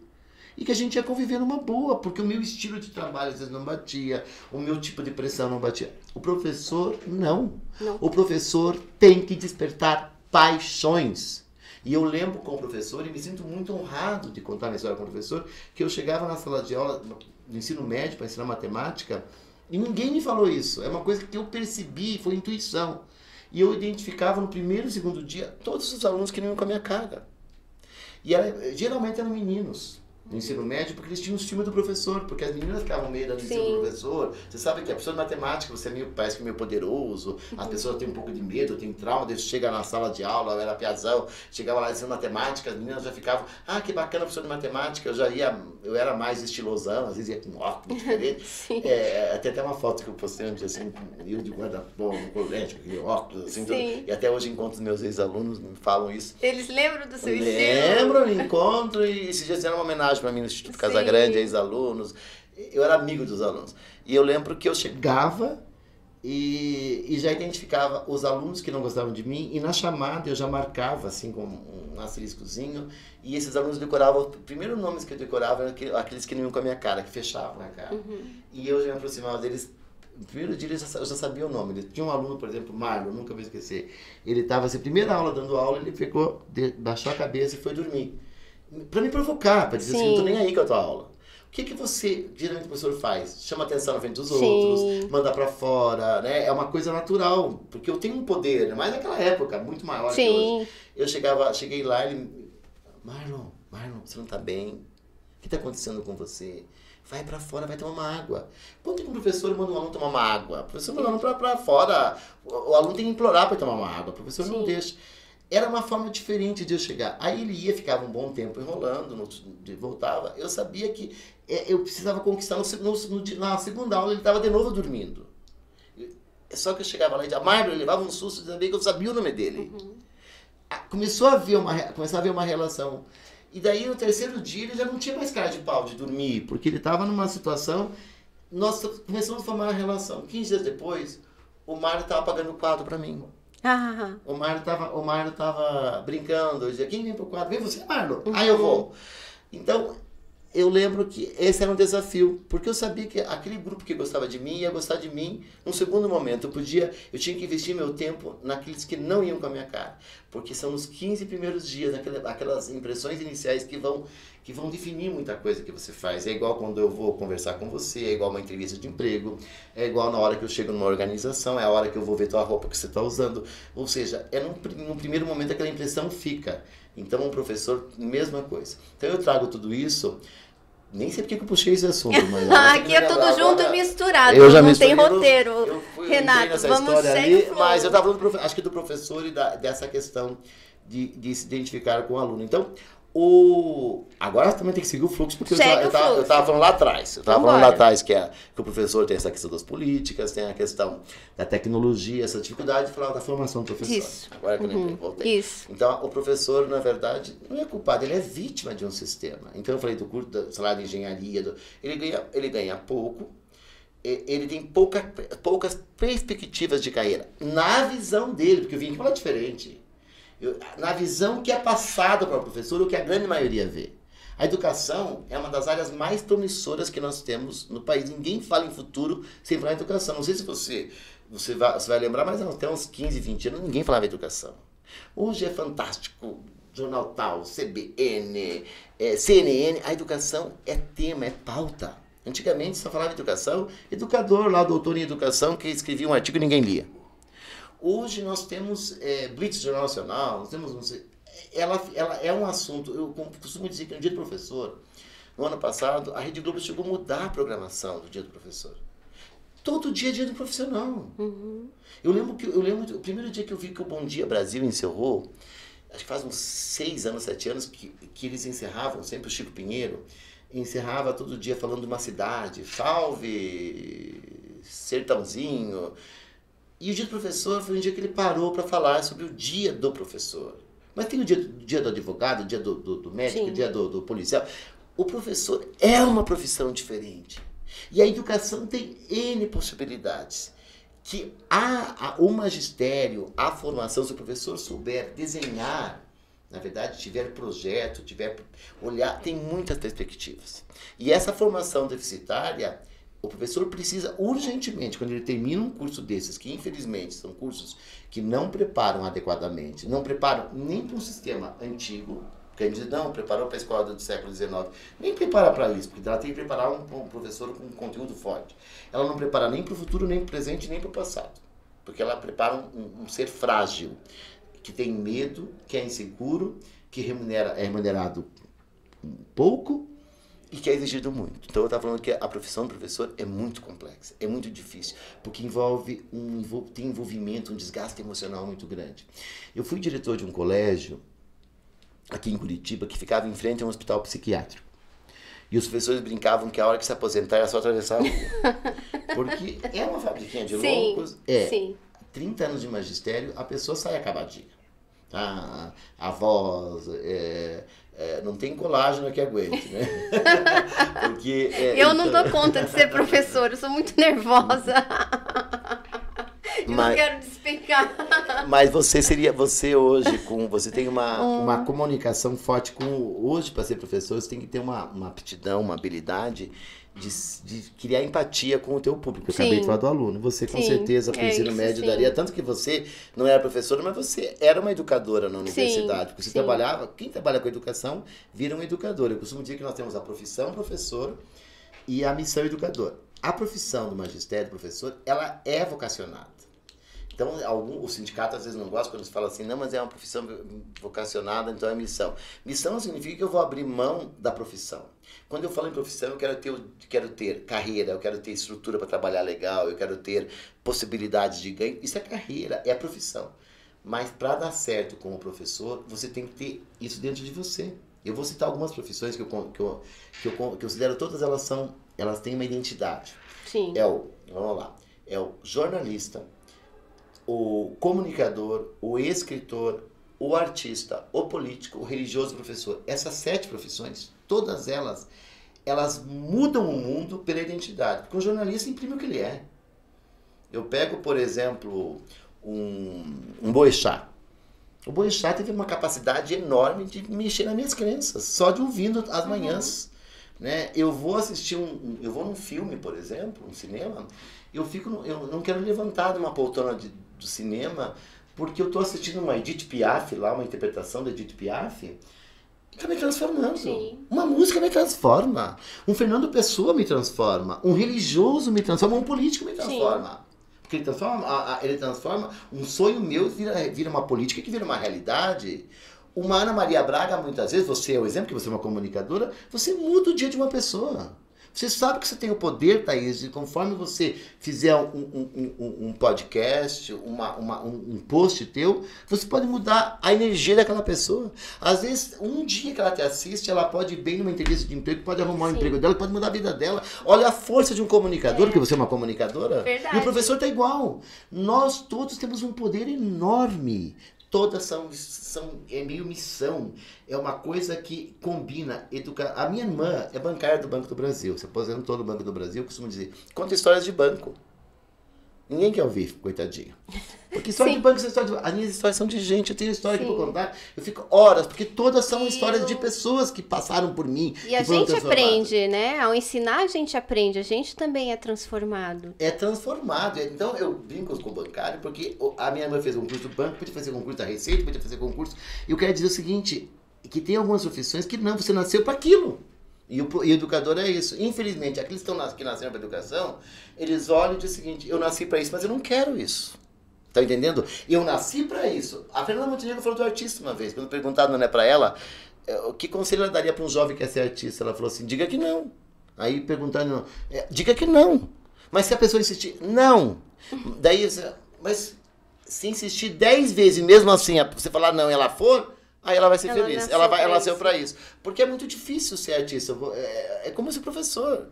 e que a gente ia conviver numa boa, porque o meu estilo de trabalho às vezes não batia, o meu tipo de pressão não batia. O professor, não. não. O professor tem que despertar paixões. E eu lembro com o professor, e me sinto muito honrado de contar a história com o professor, que eu chegava na sala de aula, no ensino médio, para ensinar matemática, e ninguém me falou isso. É uma coisa que eu percebi, foi intuição. E eu identificava no primeiro e segundo dia todos os alunos que iam com a minha carga. E era, geralmente eram meninos no ensino médio porque eles tinham o estima do professor, porque as meninas ficavam meio em cima do professor. Você sabe que a pessoa de matemática, você é meio, parece que é meio poderoso, as uhum. pessoas têm um pouco de medo, tem trauma, você chega na sala de aula, eu era piazão, chegava lá ensinando matemática, as meninas já ficavam, ah, que bacana professor de matemática, eu já ia, eu era mais estilosão, às vezes ia com óculos diferente. é, tem até uma foto que eu postei dia assim, eu de guarda-pó, no colégio, aquele óculos, assim, tudo, e até hoje encontro os meus ex-alunos, me falam isso. Eles lembram do seu estilo? Lembram, encontro, e esses dias fizeram uma homenagem para mim no Instituto Casa Grande, ex-alunos. Eu era amigo dos alunos. E eu lembro que eu chegava e, e, já identificava os alunos que não gostavam de mim, e na chamada eu já marcava, assim, com um asteriscozinho, e esses alunos decoravam, os primeiros nomes que eu decorava eram aqueles que não iam com a minha cara, que fechavam a cara. Uhum. E eu já me aproximava deles, no primeiro dia eu já, eu já sabia o nome. Tinha um aluno, por exemplo, Marlon, nunca vou esquecer. Ele estava, assim, primeira aula, dando aula, ele ficou, de, baixou a cabeça e foi dormir para me provocar, para dizer Sim. assim, não tô nem aí com a tua aula. O que, que você, geralmente o professor faz? Chama atenção na frente dos Sim. outros, manda para fora, né? É uma coisa natural, porque eu tenho um poder, mais naquela época, muito maior Sim. que hoje. Eu chegava, cheguei lá, ele, Marlon, Marlon, você não tá bem? O que tá acontecendo com você? vai para fora, vai tomar uma água. Quando um professor manda um aluno tomar uma água? O professor manda um aluno para fora. O, o, aluno tem que implorar para tomar uma água. O professor Sim. não deixa. Era uma forma diferente de eu chegar. Aí ele ia, ficava um bom tempo enrolando, no, voltava. Eu sabia que é, eu precisava conquistar. No, no, na segunda aula ele estava de novo dormindo. Só que eu chegava lá e dizia, Marlon, ele levava um susto, dizia que eu sabia o nome dele. Uhum. Começou a haver uma, começou a haver uma relação. E daí no terceiro dia ele já não tinha mais cara de pau de dormir, porque ele estava numa situação. Nós começamos a formar uma relação. 15 dias depois, o Mário estava pagando o quadro para mim. Ah. O Mário tava, o Mário tava brincando, eu dizia, quem vem pro quadro? Vem você, Marlon. Uhum. Aí eu vou. Então, eu lembro que esse era um desafio, porque eu sabia que aquele grupo que gostava de mim ia gostar de mim num segundo momento. Eu podia, eu tinha que investir meu tempo naqueles que não iam com a minha cara, porque são os 15 primeiros dias, aquelas impressões iniciais que vão que vão definir muita coisa que você faz. É igual quando eu vou conversar com você, é igual uma entrevista de emprego, é igual na hora que eu chego numa organização, é a hora que eu vou ver tua roupa que você está usando. Ou seja, é num, primeiro momento aquela impressão fica. Então, um professor, mesma coisa. Então, eu trago tudo isso nem sei porque que eu puxei esse assunto, mas. Aqui é tudo junto e misturado. Eu já não tem roteiro. Eu fui, Renato, vamos ali, Mas eu estava falando, acho que do professor e da, dessa questão de, de se identificar com o aluno. Então, o... Agora também tem que seguir o fluxo, porque eu, já, eu, tava, eu tava falando lá atrás. Eu tava falando lá atrás que, é, que o professor tem essa questão das políticas, tem a questão da tecnologia, essa dificuldade de falar da formação do professor. Isso. Agora que uhum. eu voltei. Isso. Então, o professor, na verdade, não é culpado, ele é vítima de um sistema. Então, eu falei do curso, do salário de engenharia, do, ele, ganha, ele ganha pouco, ele tem pouca, poucas perspectivas de carreira. Na visão dele, porque eu vim aqui falar diferente eu, na visão que é passada para o professor, o que a grande maioria vê. A educação é uma das áreas mais promissoras que nós temos no país. Ninguém fala em futuro sem falar em educação. Não sei se você, você, vai, você vai lembrar, mas até uns 15, 20 anos ninguém falava em educação. Hoje é fantástico. Jornal Tal, CBN, é, CNN, a educação é tema, é pauta. Antigamente só falava em educação, educador lá, doutor em educação, que escrevia um artigo e ninguém lia. Hoje nós temos é, Blitz Jornal Nacional, nós temos, ela, ela é um assunto, eu costumo dizer que no dia do professor, no ano passado, a Rede Globo chegou a mudar a programação do dia do professor. Todo dia é dia do profissional. Uhum. Eu lembro que eu lembro o primeiro dia que eu vi que o Bom Dia Brasil encerrou, acho que faz uns seis anos, sete anos que, que eles encerravam, sempre o Chico Pinheiro, encerrava todo dia falando de uma cidade, salve Sertãozinho, e o dia do professor foi um dia que ele parou para falar sobre o dia do professor. Mas tem o dia, dia do advogado, o dia do, do, do médico, Sim. o dia do, do policial. O professor é uma profissão diferente. E a educação tem N possibilidades. Que a, a, o magistério, a formação, se o professor souber desenhar, na verdade, tiver projeto, tiver olhar, tem muitas perspectivas. E essa formação deficitária o professor precisa urgentemente, quando ele termina um curso desses, que infelizmente são cursos que não preparam adequadamente, não preparam nem para um sistema antigo, porque a gente não, preparou para a escola do século XIX, nem prepara para isso, porque ela tem que preparar um, um professor com um conteúdo forte. Ela não prepara nem para o futuro, nem para o presente, nem para o passado, porque ela prepara um, um, ser frágil, que tem medo, que é inseguro, que remunera, é remunerado pouco e que é exigido muito. Então eu estava falando que a profissão do professor é muito complexa, é muito difícil, porque envolve um tem envolvimento, um desgaste emocional muito grande. Eu fui diretor de um colégio aqui em Curitiba que ficava em frente a um hospital psiquiátrico. E os professores brincavam que a hora que se aposentar era só atravessar a rua. Porque é uma fabriquinha de sim, loucos. É. Sim. 30 anos de magistério, a pessoa sai acabadinha. A, a voz, é, é, não tem colágeno que aguente, né? Porque, é, eu então... não dou conta de ser professora, eu sou muito nervosa. Eu mas, não quero despencar. Mas você seria, você hoje, com você tem uma, hum. uma comunicação forte com. Hoje, para ser professor, você tem que ter uma, uma aptidão, uma habilidade de, de, criar empatia com o teu público. Eu sim. acabei de falar do aluno. Você, com sim. certeza, para o é ensino médio sim. daria. Tanto que você não era professora, mas você era uma educadora na universidade. Porque você trabalhava. Quem trabalha com educação vira um educador. Eu costumo dizer que nós temos a profissão professor e a missão educador. A profissão do magistério, professor, ela é vocacionada. Então, algum, o sindicato às vezes não gosta quando se fala assim, não, mas é uma profissão vocacionada, então é missão. Missão significa que eu vou abrir mão da profissão. Quando eu falo em profissão, eu quero ter, quero ter carreira, eu quero ter estrutura para trabalhar legal, eu quero ter possibilidades de ganho. Isso é carreira, é profissão. Mas para dar certo como professor, você tem que ter isso dentro de você. Eu vou citar algumas profissões que eu, que eu, que eu, que eu considero todas elas são, elas têm uma identidade. Sim. É o, vamos lá, é o jornalista, o comunicador, o escritor, o artista, o político, o religioso, o professor. Essas sete profissões, todas elas, elas mudam o mundo pela identidade. Porque o jornalista imprime o que ele é. Eu pego, por exemplo, um, um boechat. O boechat teve uma capacidade enorme de mexer nas minhas crenças, só de ouvindo as manhãs. Uhum. Né? Eu vou assistir um, eu vou num filme, por exemplo, um cinema, eu fico, eu não quero levantar de uma poltrona de, do cinema, porque eu estou assistindo uma Edith Piaf lá, uma interpretação da Edith Piaf, que está me transformando. Sim. Uma música me transforma. Um Fernando Pessoa me transforma. Um religioso me transforma. Um político me transforma. Sim. Porque ele transforma, ele transforma um sonho meu vira, vira uma política que vira uma realidade. Uma Ana Maria Braga, muitas vezes, você é o exemplo, que você é uma comunicadora, você muda o dia de uma pessoa. Você sabe que você tem o poder, Thaís, e conforme você fizer um, um, um, um podcast, uma, uma, um, post teu, você pode mudar a energia daquela pessoa. Às vezes, um dia que ela te assiste, ela pode ir bem numa entrevista de emprego, pode arrumar Sim. um emprego dela, pode mudar a vida dela. Olha a força de um comunicador, é. porque você é uma comunicadora. Verdade. E o professor está igual. Nós todos temos um poder enorme todas são, são é meio missão. É uma coisa que combina educar. A minha irmã é bancária do Banco do Brasil, se aposentou no Banco do Brasil, costumo dizer, conta histórias de banco. Ninguém quer ouvir, coitadinho. Porque história Sim. de banco, história de... as minhas histórias são de gente, eu tenho história Sim. aqui pra contar, eu fico horas, porque todas são histórias de pessoas que passaram por mim. E a gente aprende, né? Ao ensinar, a gente aprende, a gente também é transformado. É transformado. Então eu brinco com o bancário, porque a minha irmã fez um curso do banco, podia fazer concurso da Receita, podia fazer concurso. E eu quero dizer o seguinte: que tem algumas profissões que não, você nasceu para aquilo. E o, e o, educador é isso. Infelizmente, aqueles que, estão, que nasceram para educação, eles olham e dizem o seguinte: eu nasci para isso, mas eu não quero isso. Tá entendendo? Eu nasci para isso. A Fernanda Montenegro falou do artista uma vez, quando perguntado não é para ela, é, que conselho ela daria para um jovem que quer ser artista? Ela falou assim: diga que não. Aí perguntaram, é, diga que não. Mas se a pessoa insistir, não. Daí, mas se insistir dez vezes, mesmo assim, você falar não ela for, Aí ela vai ser ela feliz. Ela, vai, ela nasceu para isso. Porque é muito difícil ser artista. É, é como ser professor.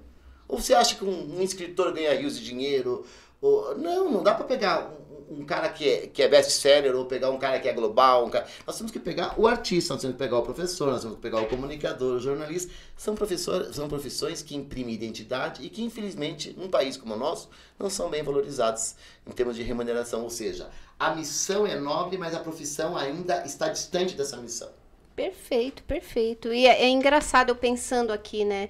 Ou você acha que um, um escritor ganha rios de dinheiro? Ou, não, não dá para pegar um, cara que é, que é best-seller ou pegar um cara que é global. Um cara... Nós temos que pegar o artista, nós temos que pegar o professor, nós temos que pegar o comunicador, o jornalista. São, professor, são profissões que imprimem identidade e que, infelizmente, num país como o nosso, não são bem valorizadas em termos de remuneração. Ou seja, a missão é nobre, mas a profissão ainda está distante dessa missão. Perfeito, perfeito. E é, é engraçado eu pensando aqui, né?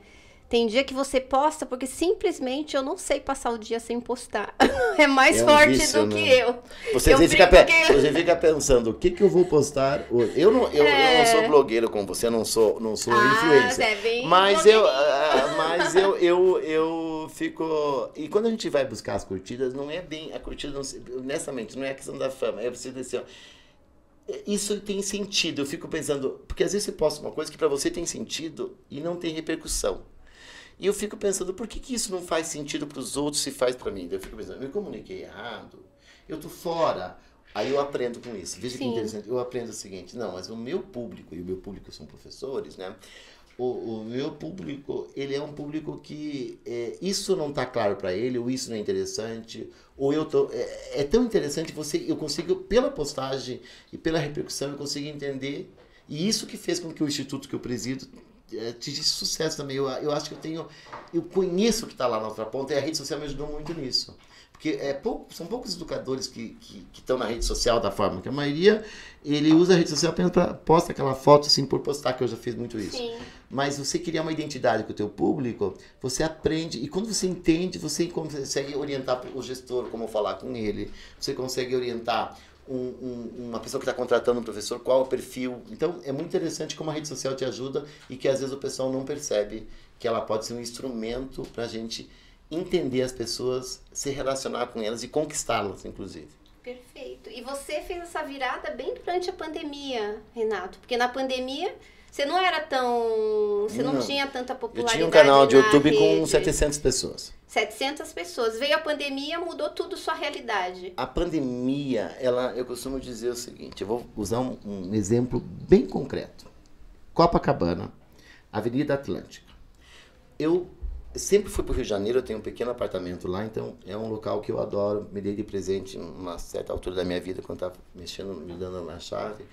Tem dia que você posta porque simplesmente eu não sei passar o dia sem postar. é mais é um forte vício, do né? que eu. Você, eu fica, que... você fica pensando, o que, que eu vou postar hoje? Eu não, eu, é... eu não sou blogueiro como você, eu não sou, não sou ah, influencer. É bem mas eu, uh, mas eu, eu, eu fico. E quando a gente vai buscar as curtidas, não é bem. A curtida, não, honestamente, não é a questão da fama. É preciso dizer, isso tem sentido. Eu fico pensando, porque às vezes você posta uma coisa que para você tem sentido e não tem repercussão. E eu fico pensando, por que, que isso não faz sentido para os outros se faz para mim? Eu fico pensando, eu me comuniquei errado, eu tô fora. Aí eu aprendo com isso. Veja Sim. que interessante. Eu aprendo o seguinte, não, mas o meu público, e o meu público são professores, né? O, o meu público, ele é um público que é, isso não está claro para ele, ou isso não é interessante, ou eu tô, é, é tão interessante você, eu consigo, pela postagem e pela repercussão, eu consigo entender. E isso que fez com que o instituto que eu presido atingir sucesso também. Eu, eu acho que eu tenho. Eu conheço o que está lá na outra ponta e a rede social me ajudou muito nisso. Porque é pouco, são poucos educadores que estão na rede social da forma que a maioria ele usa a rede social apenas para posta aquela foto assim por postar, que eu já fiz muito isso. Sim. Mas você criar uma identidade com o teu público, você aprende, e quando você entende, você consegue orientar o gestor como falar com ele, você consegue orientar um, um, uma pessoa que está contratando um professor, qual é o perfil. Então, é muito interessante como a rede social te ajuda e que às vezes o pessoal não percebe que ela pode ser um instrumento para a gente entender as pessoas, se relacionar com elas e conquistá-las, inclusive. Perfeito. E você fez essa virada bem durante a pandemia, Renato, porque na pandemia você não era tão. Você não, não tinha tanta popularidade. Eu tinha um canal de YouTube rede. com 700 pessoas. 700 pessoas. Veio a pandemia, mudou tudo sua realidade. A pandemia, ela, eu costumo dizer o seguinte: eu vou usar um, um exemplo bem concreto. Copacabana, Avenida Atlântica. Eu sempre fui para o Rio de Janeiro, eu tenho um pequeno apartamento lá, então é um local que eu adoro. Me dei de presente em uma certa altura da minha vida, quando estava mexendo, me dando na chave.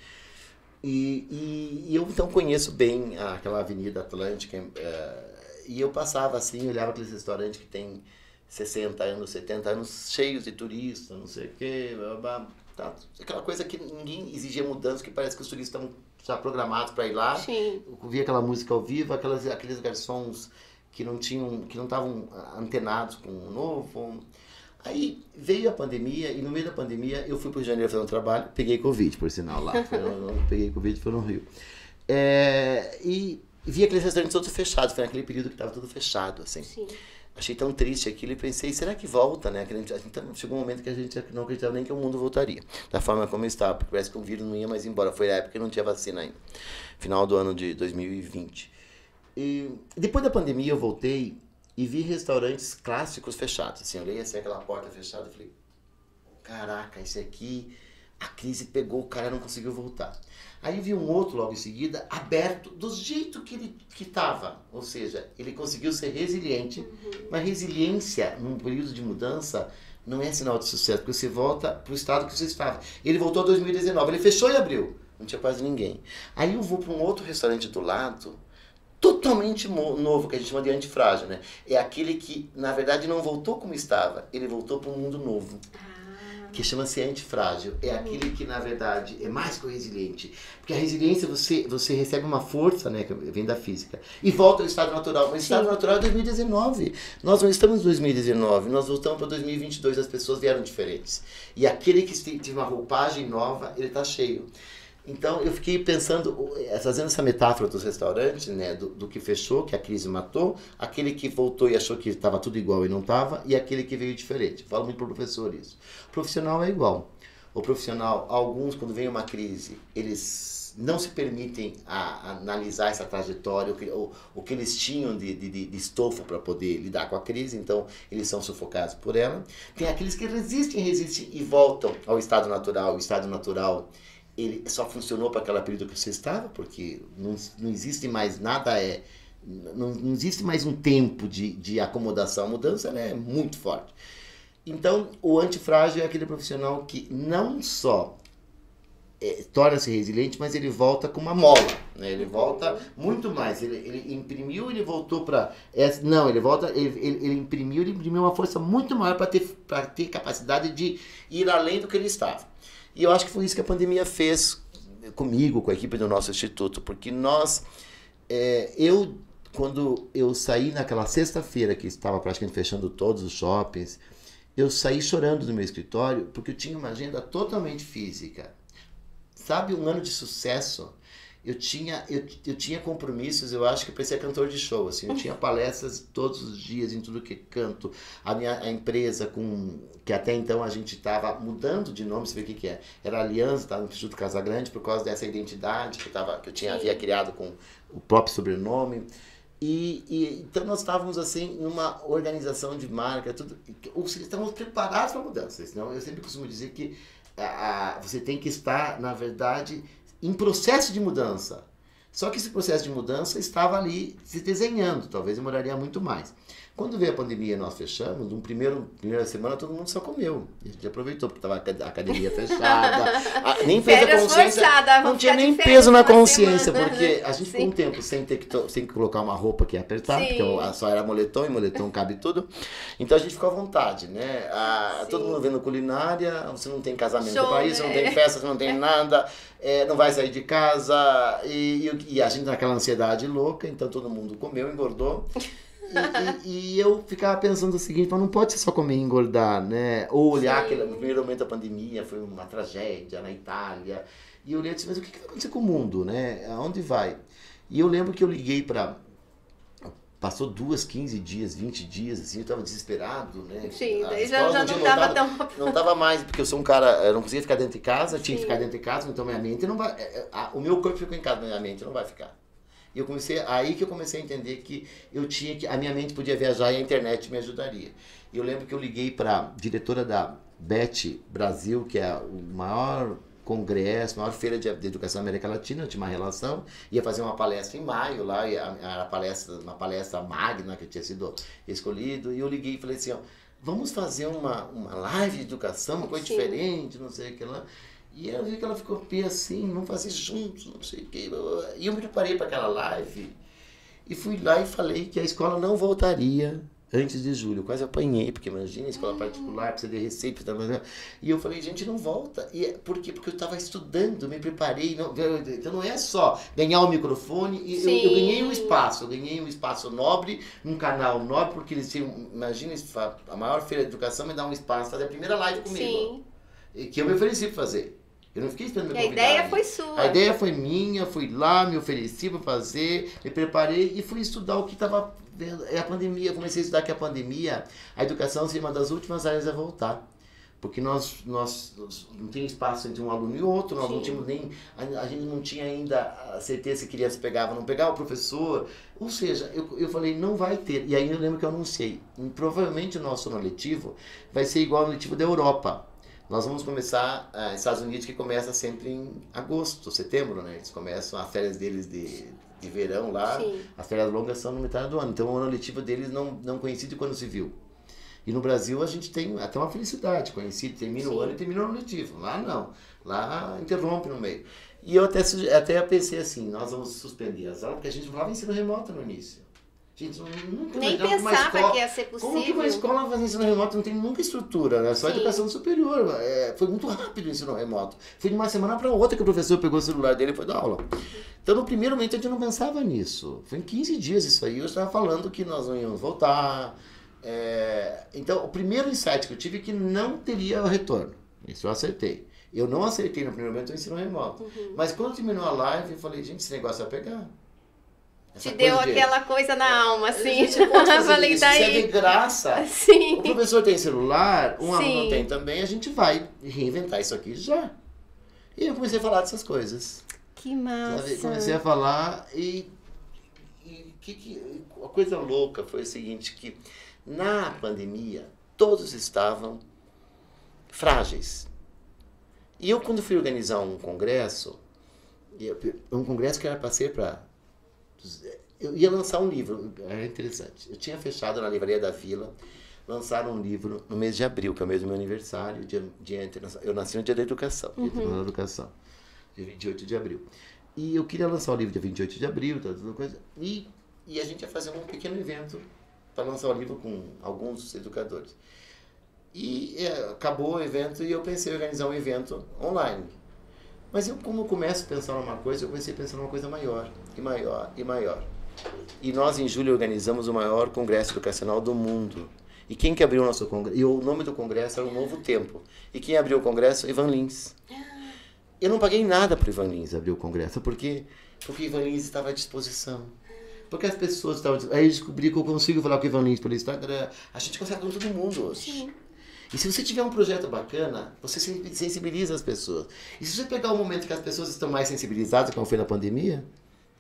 E, e, e, eu então conheço bem aquela Avenida Atlântica. É, e eu passava assim, olhava aqueles restaurantes que tem 60 anos, 70 anos, cheios de turistas, não sei o quê, blá, blá, tá. aquela coisa que ninguém exigia mudança, que parece que os turistas estão já programados para ir lá. Sim. Eu via aquela música ao vivo, aquelas, aqueles garçons que não tinham, que não estavam antenados com o novo. Aí veio a pandemia e no meio da pandemia eu fui para o Rio de Janeiro fazer um trabalho, peguei Covid, por sinal, lá. Foi, peguei Covid, foi no Rio. É, e vi aqueles restaurantes todos fechados, foi naquele período que estava tudo fechado, assim. Sim. Achei tão triste aquilo e pensei, será que volta, né? Então, chegou um momento que a gente não acreditava nem que o mundo voltaria, da forma como estava, porque parece que o vírus não ia mais embora. Foi a época que não tinha vacina ainda, final do ano de 2020. E depois da pandemia eu voltei e vi restaurantes clássicos fechados. Assim, eu olhei assim aquela porta fechada e falei, caraca, esse aqui, a crise pegou, o cara não conseguiu voltar. Aí vi um outro logo em seguida, aberto do jeito que ele que estava. Ou seja, ele conseguiu ser resiliente. Uhum. Mas resiliência, num período de mudança, não é sinal de sucesso, porque você volta para o estado que você estava. Ele voltou em 2019, ele fechou e abriu. Não tinha quase ninguém. Aí eu vou para um outro restaurante do lado, totalmente novo, que a gente chama de antifrágil, né? É aquele que, na verdade, não voltou como estava, ele voltou para um mundo novo. Ah. Que chama-se antifrágil. É uhum. aquele que, na verdade, é mais que o resiliente. Porque a resiliência, você, você recebe uma força, né? Que vem da física. E volta ao estado natural. Mas o estado natural é 2019. Nós não estamos em 2019. Nós voltamos para 2022. As pessoas vieram diferentes. E aquele que teve uma roupagem nova, ele está cheio. Então eu fiquei pensando, eh, fazendo essa metáfora dos restaurantes, né, do, do, que fechou, que a crise matou, aquele que voltou e achou que estava tudo igual e não estava, e aquele que veio diferente. Falo muito para o professor isso. O profissional é igual. O profissional, alguns quando vem uma crise, eles não se permitem a, a analisar essa trajetória, o que, o, o que eles tinham de, de, de estofo para poder lidar com a crise, então eles são sufocados por ela. Tem aqueles que resistem, resistem e voltam ao estado natural. O estado natural ele só funcionou para aquela período que você estava, porque não, não existe mais nada, é, não, não existe mais um tempo de, de acomodação. A mudança é muito forte. Então, o antifrágil é aquele profissional que não só é, torna-se resiliente, mas ele volta com uma mola. Né? Ele volta muito mais. Ele, ele imprimiu, ele voltou para. É, não, ele volta, ele, ele, ele, imprimiu, ele imprimiu uma força muito maior para ter, ter capacidade de ir além do que ele estava. E eu acho que foi isso que a pandemia fez comigo, com a equipe do nosso instituto, porque nós, é, eu, quando eu saí naquela sexta-feira que estava praticamente fechando todos os shoppings, eu saí chorando do meu escritório porque eu tinha uma agenda totalmente física. Sabe, um ano de sucesso eu tinha, eu, eu tinha compromissos, eu acho que para ser cantor de show, assim, eu tinha palestras todos os dias em tudo que canto, a minha a empresa com, que até então a gente estava mudando de nome, você vê o que que é, era Aliança, estava no Instituto Casagrande por causa dessa identidade que eu, tava, que eu tinha, havia criado com o próprio sobrenome, e, e, então nós estávamos assim numa organização de marca, tudo, estávamos preparados para mudanças. Então eu sempre costumo dizer que a, a, você tem que estar, na verdade, em processo de mudança. Só que esse processo de mudança estava ali se desenhando, talvez demoraria muito mais. Quando veio a pandemia nós fechamos, no primeiro primeira semana todo mundo só comeu. A gente aproveitou, porque estava a academia fechada. a, nem fez a consciência. Forçada, não tinha nem peso na consciência, semana. porque a gente ficou um tempo sem ter que, sem colocar uma roupa que ia apertar, Sim. porque só era moletom e moletom cabe tudo. Então a gente ficou à vontade, né? A, todo mundo vendo culinária, você não tem casamento Show, para isso, né? não tem festa, você não tem nada, é, não vai sair de casa. E, e, e a gente naquela ansiedade louca, então todo mundo comeu, engordou. E, e, e, eu ficava pensando o seguinte, não pode ser só comer e engordar, né? Ou olhar aquele, no primeiro momento da pandemia, foi uma tragédia na Itália. E eu olhei e disse, mas o que vai acontecer com o mundo, né? Aonde vai? E eu lembro que eu liguei para Passou duas, 15 dias, 20 dias, assim, eu estava desesperado, né? Sim, daí já, já não estava tão... Não estava mais, porque eu sou um cara, eu não conseguia ficar dentro de casa, tinha Sim. que ficar dentro de casa, então minha mente não vai... É, é, o meu corpo ficou em casa, minha mente não vai ficar. E eu comecei, aí que eu comecei a entender que eu tinha que, a minha mente podia viajar e a internet me ajudaria. E eu lembro que eu liguei para diretora da BET Brasil, que é o maior congresso, maior feira de, de, educação da América Latina, eu tinha uma relação, ia fazer uma palestra em maio lá, era palestra, uma palestra magna que tinha sido escolhido, e eu liguei e falei assim, ó, vamos fazer uma, uma live de educação, uma coisa Sim. diferente, não sei o que lá. E eu vi que ela ficou pé assim, vamos fazer juntos, não sei o que. E eu me preparei para aquela live e fui lá e falei que a escola não voltaria antes de julho. Eu quase apanhei, porque imagina, escola uhum. particular, precisa de receita. E eu falei, gente, não volta. E é, por quê? Porque eu estava estudando, me preparei. Não, então não é só ganhar o microfone. E eu, eu, ganhei um espaço, eu ganhei um espaço nobre, um canal nobre, porque eles tinham, imagina, a maior feira de educação me dá um espaço, fazer a primeira live comigo. Sim. Que eu me ofereci para fazer. Eu não fiquei esperando me A ideia foi sua. A ideia foi minha, fui lá, me ofereci para fazer, me preparei e fui estudar o que estava. É a pandemia, eu comecei a estudar que a pandemia, a educação seria uma das últimas áreas a voltar. Porque nós, nós, nós não tem espaço entre um aluno e outro, nós Sim. não tínhamos nem. A, a, gente não tinha ainda a certeza se criança pegava ou não pegava, o professor. Ou seja, eu, eu falei, não vai ter. E aí eu lembro que eu anunciei. Provavelmente o nosso ano letivo vai ser igual ao letivo da Europa nós vamos começar uh, Estados Unidos que começa sempre em agosto, setembro, né? Eles começam as férias deles de, de verão lá, Sim. as férias longas são no metade do ano. Então o ano letivo deles não, não coincide com o ano civil. E no Brasil a gente tem até uma felicidade, coincide, termina Sim. o ano e termina o ano letivo. Lá não, lá interrompe no meio. E eu até, até pensei assim, nós vamos suspender as aulas, porque a gente falava ensino remoto no início. Gente, nunca Nem pensava que ia ser possível. Como que uma escola fazendo ensino remoto não tem nunca estrutura, né? Só Sim. educação superior. É, foi muito rápido o ensino remoto. Foi de uma semana para outra que o professor pegou o celular dele e foi dar aula. Então, no primeiro momento, a gente não pensava nisso. Foi em 15 dias isso aí. Eu estava falando que nós não íamos voltar. É... Então, o primeiro insight que eu tive é que não teria retorno. Isso eu acertei. Eu não acertei no primeiro momento o ensino remoto. Uhum. Mas quando terminou a live, eu falei, gente, esse negócio vai pegar. Te deu aquela coisa na alma, assim. A Falei, isso, daí... isso é de graça. Sim. O professor tem celular, um Sim. aluno tem também, a gente vai reinventar isso aqui já. E eu comecei a falar dessas coisas. Que massa. Sabe? Comecei a falar e, e que, que, a coisa louca foi o seguinte, que na pandemia todos estavam frágeis. E eu quando fui organizar um congresso, um congresso que era para ser para eu ia lançar um livro, era interessante. Eu tinha fechado na Livraria da Vila, lançaram um livro no mês de abril, que é o mês do meu aniversário, dia, dia internacional. Eu nasci no dia da educação, uhum. dia da educação, dia 28 de abril. E eu queria lançar o livro dia 28 de abril, tá, toda coisa. E, e a gente ia fazer um pequeno evento para lançar o livro com alguns educadores. E é, acabou o evento e eu pensei em organizar um evento online. Mas eu, como eu começo a pensar numa coisa, eu comecei a pensar numa coisa maior, e maior, e maior. E nós, em julho, organizamos o maior congresso educacional do mundo. E quem que abriu o nosso congresso? E o nome do congresso era o Novo Tempo. E quem abriu o congresso? Ivan Lins. Eu não paguei nada para Ivan Lins abrir o congresso, porque porque Ivan Lins estava à disposição. Porque as pessoas estavam. Aí eu descobri que eu consigo falar com o Ivan Lins pelo Instagram. A gente consegue com todo mundo hoje. Sim. E se você tiver um projeto bacana, você sensibiliza as pessoas. E se você pegar o momento que as pessoas estão mais sensibilizadas, como foi na pandemia,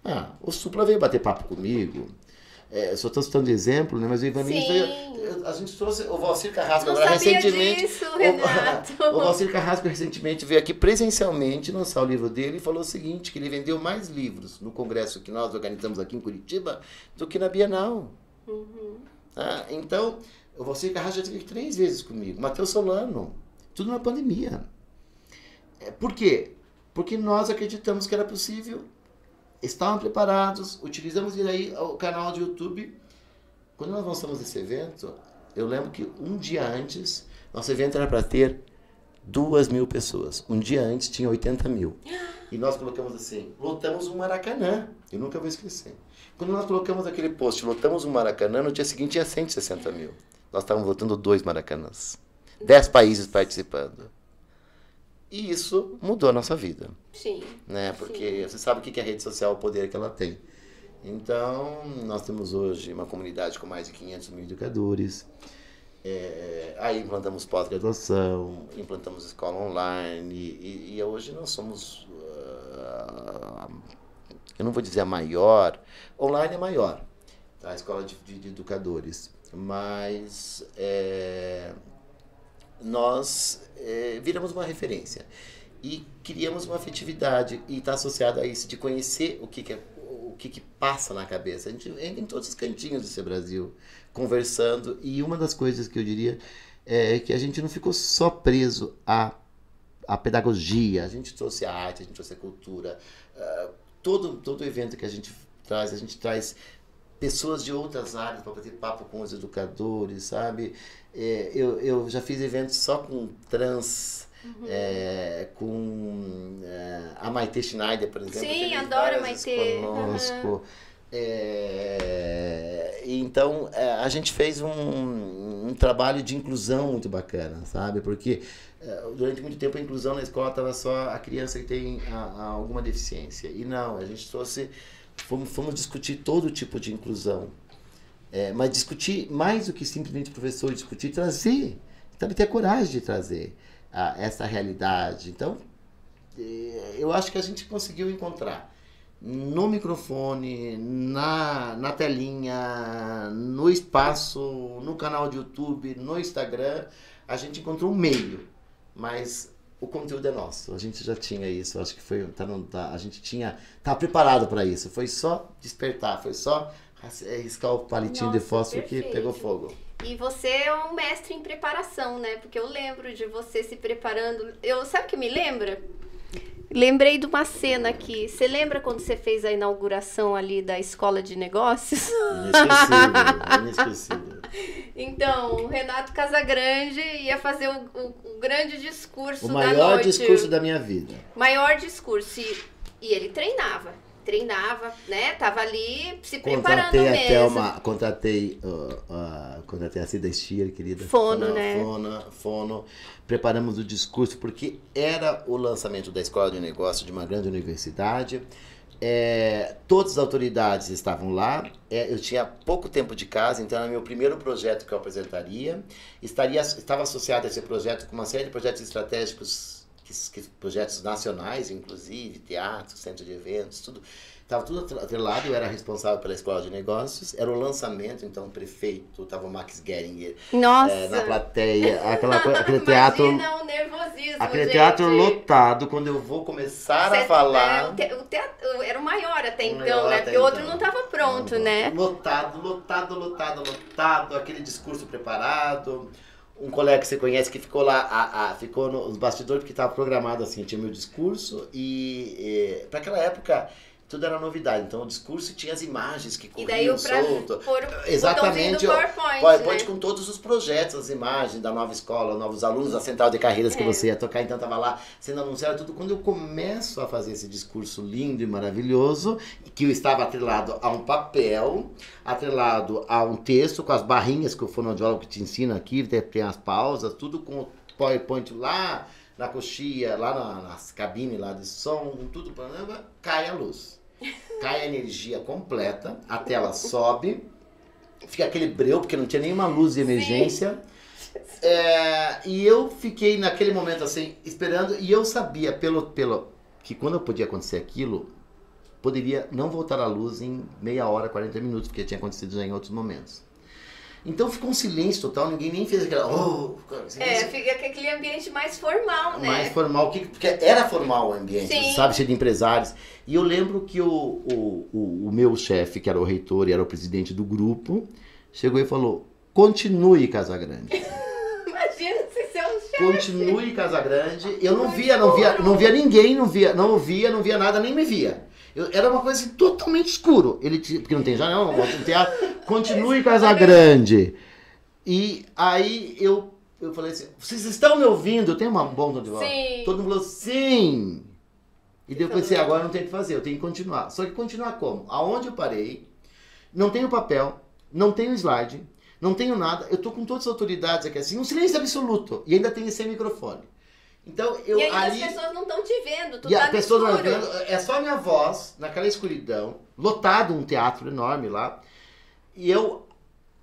ah, o Supla veio bater papo comigo. É, só estou citando exemplo, né? Mas o Ivaninho veio. A gente trouxe o Valcir Carrasco Não agora recentemente. Disso, o, o Valcir Carrasco recentemente veio aqui presencialmente lançar o livro dele e falou o seguinte: que ele vendeu mais livros no congresso que nós organizamos aqui em Curitiba do que na Bienal. Uhum. Ah, então, Valcir Carrasco já teve três vezes comigo. Matheus Solano. Tudo na pandemia. É, por quê? Porque nós acreditamos que era possível, estavam preparados, utilizamos aí o canal de YouTube. Quando nós lançamos esse evento, eu lembro que um dia antes, nosso evento era para ter duas mil pessoas. Um dia antes tinha 80 mil. E nós colocamos assim, lotamos um Maracanã. Eu nunca vou esquecer. Quando nós colocamos aquele post, lotamos um Maracanã, no dia seguinte tinha 160 mil nós estávamos votando dois Maracanãs. Dez países participando. E isso mudou a nossa vida. Sim. Né? Porque sim. você sabe o que é a rede social, o poder que ela tem. Então, nós temos hoje uma comunidade com mais de 500 mil educadores. É, aí implantamos pós-graduação, implantamos escola online e, e, hoje nós somos, uh, eu não vou dizer a maior, online é maior, tá? a escola de, de, de educadores, mas é, nós é, viramos uma referência e criamos uma afetividade e está associado a isso de conhecer o que, que é o que, que passa na cabeça. A gente entra em todos os cantinhos desse Brasil conversando e uma das coisas que eu diria é que a gente não ficou só preso à, à pedagogia, a gente trouxe a arte, a gente trouxe a cultura. Uh, todo, todo evento que a gente traz, a gente traz pessoas de outras áreas para bater papo com os educadores, sabe? É, eu, eu já fiz eventos só com trans, uhum. é, com é, a Maite Schneider, por exemplo. Sim, adoro a Maite. Conosco. Uhum. É, então é, a gente fez um, um, trabalho de inclusão muito bacana, sabe? Porque é, durante muito tempo a inclusão na escola estava só a criança que tem a, a alguma deficiência. E não, a gente trouxe, fomos, fomos discutir todo tipo de inclusão. É, mas discutir mais do que simplesmente professor discutir, trazer, também ter coragem de trazer a, essa realidade. Então, é, eu acho que a gente conseguiu encontrar no microfone, na, na telinha, no espaço, no canal de YouTube, no Instagram, a gente encontrou um meio, mas o conteúdo é nosso. A gente já tinha isso, acho que foi, tá, não, tá, a gente tinha, tá preparado para isso. Foi só despertar, foi só riscar o palitinho Nossa, de fósforo perfeito. que pegou fogo. E você é um mestre em preparação, né? Porque eu lembro de você se preparando. Eu sabe o que me lembra? Lembrei de uma cena aqui. Você lembra quando você fez a inauguração ali da escola de negócios? Inesquecível, inesquecível. Então, o Renato Casagrande ia fazer o, o, o grande discurso o da noite. O maior discurso da minha vida. Maior discurso. E, e ele treinava treinava, né? Tava ali se preparando contratei mesmo. Até uma, contratei, uh, uh, contratei a Cida Stier, querida. Fono, né? Fono, fono. Preparamos o discurso porque era o lançamento da Escola de Negócio de uma grande universidade. É, todas as autoridades estavam lá. É, eu tinha pouco tempo de casa, então era meu primeiro projeto que eu apresentaria. Estaria, estava associado a esse projeto com uma série de projetos estratégicos que, que, projetos nacionais, inclusive, teatro, centro de eventos, tudo. Estava tudo atrelado, eu era responsável pela escola de negócios, era o lançamento, então o prefeito, estava o Max Geringer é, na plateia, aquela, aquele teatro. Imagina o nervosismo, aquele gente. teatro lotado, quando eu vou começar a falar. É, o, te, o teatro era o maior até então, maior né? Até Porque o outro então. não estava pronto, não, né? Lotado, lotado, lotado, lotado, aquele discurso preparado um colega que você conhece que ficou lá, a, a, ficou nos bastidores porque estava programado assim, tinha meu discurso e, e para aquela época tudo era novidade. Então o discurso tinha as imagens que corriam solto. Exatamente. O PowerPoint, PowerPoint né? com todos os projetos, as imagens da nova escola, novos alunos da central de carreiras é. que você ia tocar, então tava lá sendo anunciado tudo. Quando eu começo a fazer esse discurso lindo e maravilhoso, que eu estava atrelado a um papel, atrelado a um texto com as barrinhas que o fonoaudiólogo te ensina aqui, tem as pausas, tudo com o PowerPoint lá na coxia, lá na, nas cabines lá de som, tudo, cai a luz cai a energia completa, a tela sobe, fica aquele breu, porque não tinha nenhuma luz de emergência. É, e eu fiquei naquele momento assim, esperando, e eu sabia pelo, pelo que quando podia acontecer aquilo, poderia não voltar à luz em meia hora, 40 minutos, porque tinha acontecido já em outros momentos. Então ficou um silêncio total, ninguém nem fez aquela. Oh, é, fica aquele ambiente mais formal, né? Mais formal, porque era formal o ambiente, Sim. sabe, cheio de empresários. E eu lembro que o, o, o, o meu chefe, que era o reitor e era o presidente do grupo, chegou e falou: continue Casagrande. Imagina se ser um chefe. Continue Casagrande. Eu não via, não via, não via ninguém, não via, não ouvia, não via nada, nem me via. Eu, era uma coisa assim, totalmente escuro. Ele porque não tem janela, não tem teatro. Continue Casagrande. E aí eu, eu falei assim, vocês estão me ouvindo? Eu tenho uma bomba de voz. Sim. Todo mundo falou, sim. E depois pensei, agora não tem o que fazer, eu tenho que continuar. Só que continuar como? Aonde eu parei, não tenho papel, não tenho slide, não tenho nada, eu tô com todas as autoridades aqui assim, um silêncio absoluto. E ainda tem esse microfone. Então, eu e ali... as pessoas não estão te vendo, tu e tá as pessoas não vendo, é só minha voz, naquela escuridão, lotado um teatro enorme lá. E eu.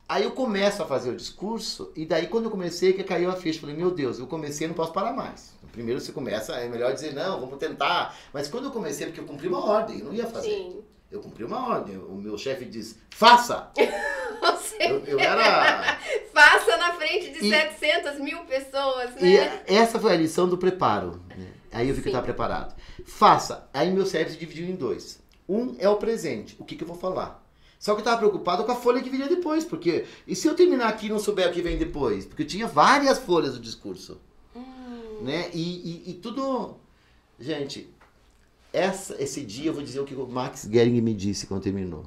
Aí eu começo a fazer o discurso, e daí quando eu comecei, que caiu a ficha. Falei, meu Deus, eu comecei não posso parar mais. Primeiro você começa, é melhor dizer, não, vamos tentar. Mas quando eu comecei, porque eu cumpri uma ordem, eu não ia fazer. Sim. Eu cumpri uma ordem. O meu chefe diz, faça! Eu, eu era. passa na frente de E- 700 mil pessoas, E né? essa foi a lição do preparo. né? Aí eu vi que eu estava preparado. Faça. Aí meu cérebro se dividiu em dois. Um é o presente. O que, que eu vou falar? Só que eu estava preocupado com a folha que viria depois. Porque. E se eu terminar aqui e não souber o que vem depois? Porque eu tinha várias folhas do discurso. Hum. Né? E, e, e tudo. Gente, essa, esse dia eu vou dizer o que o Max Gering me disse quando terminou.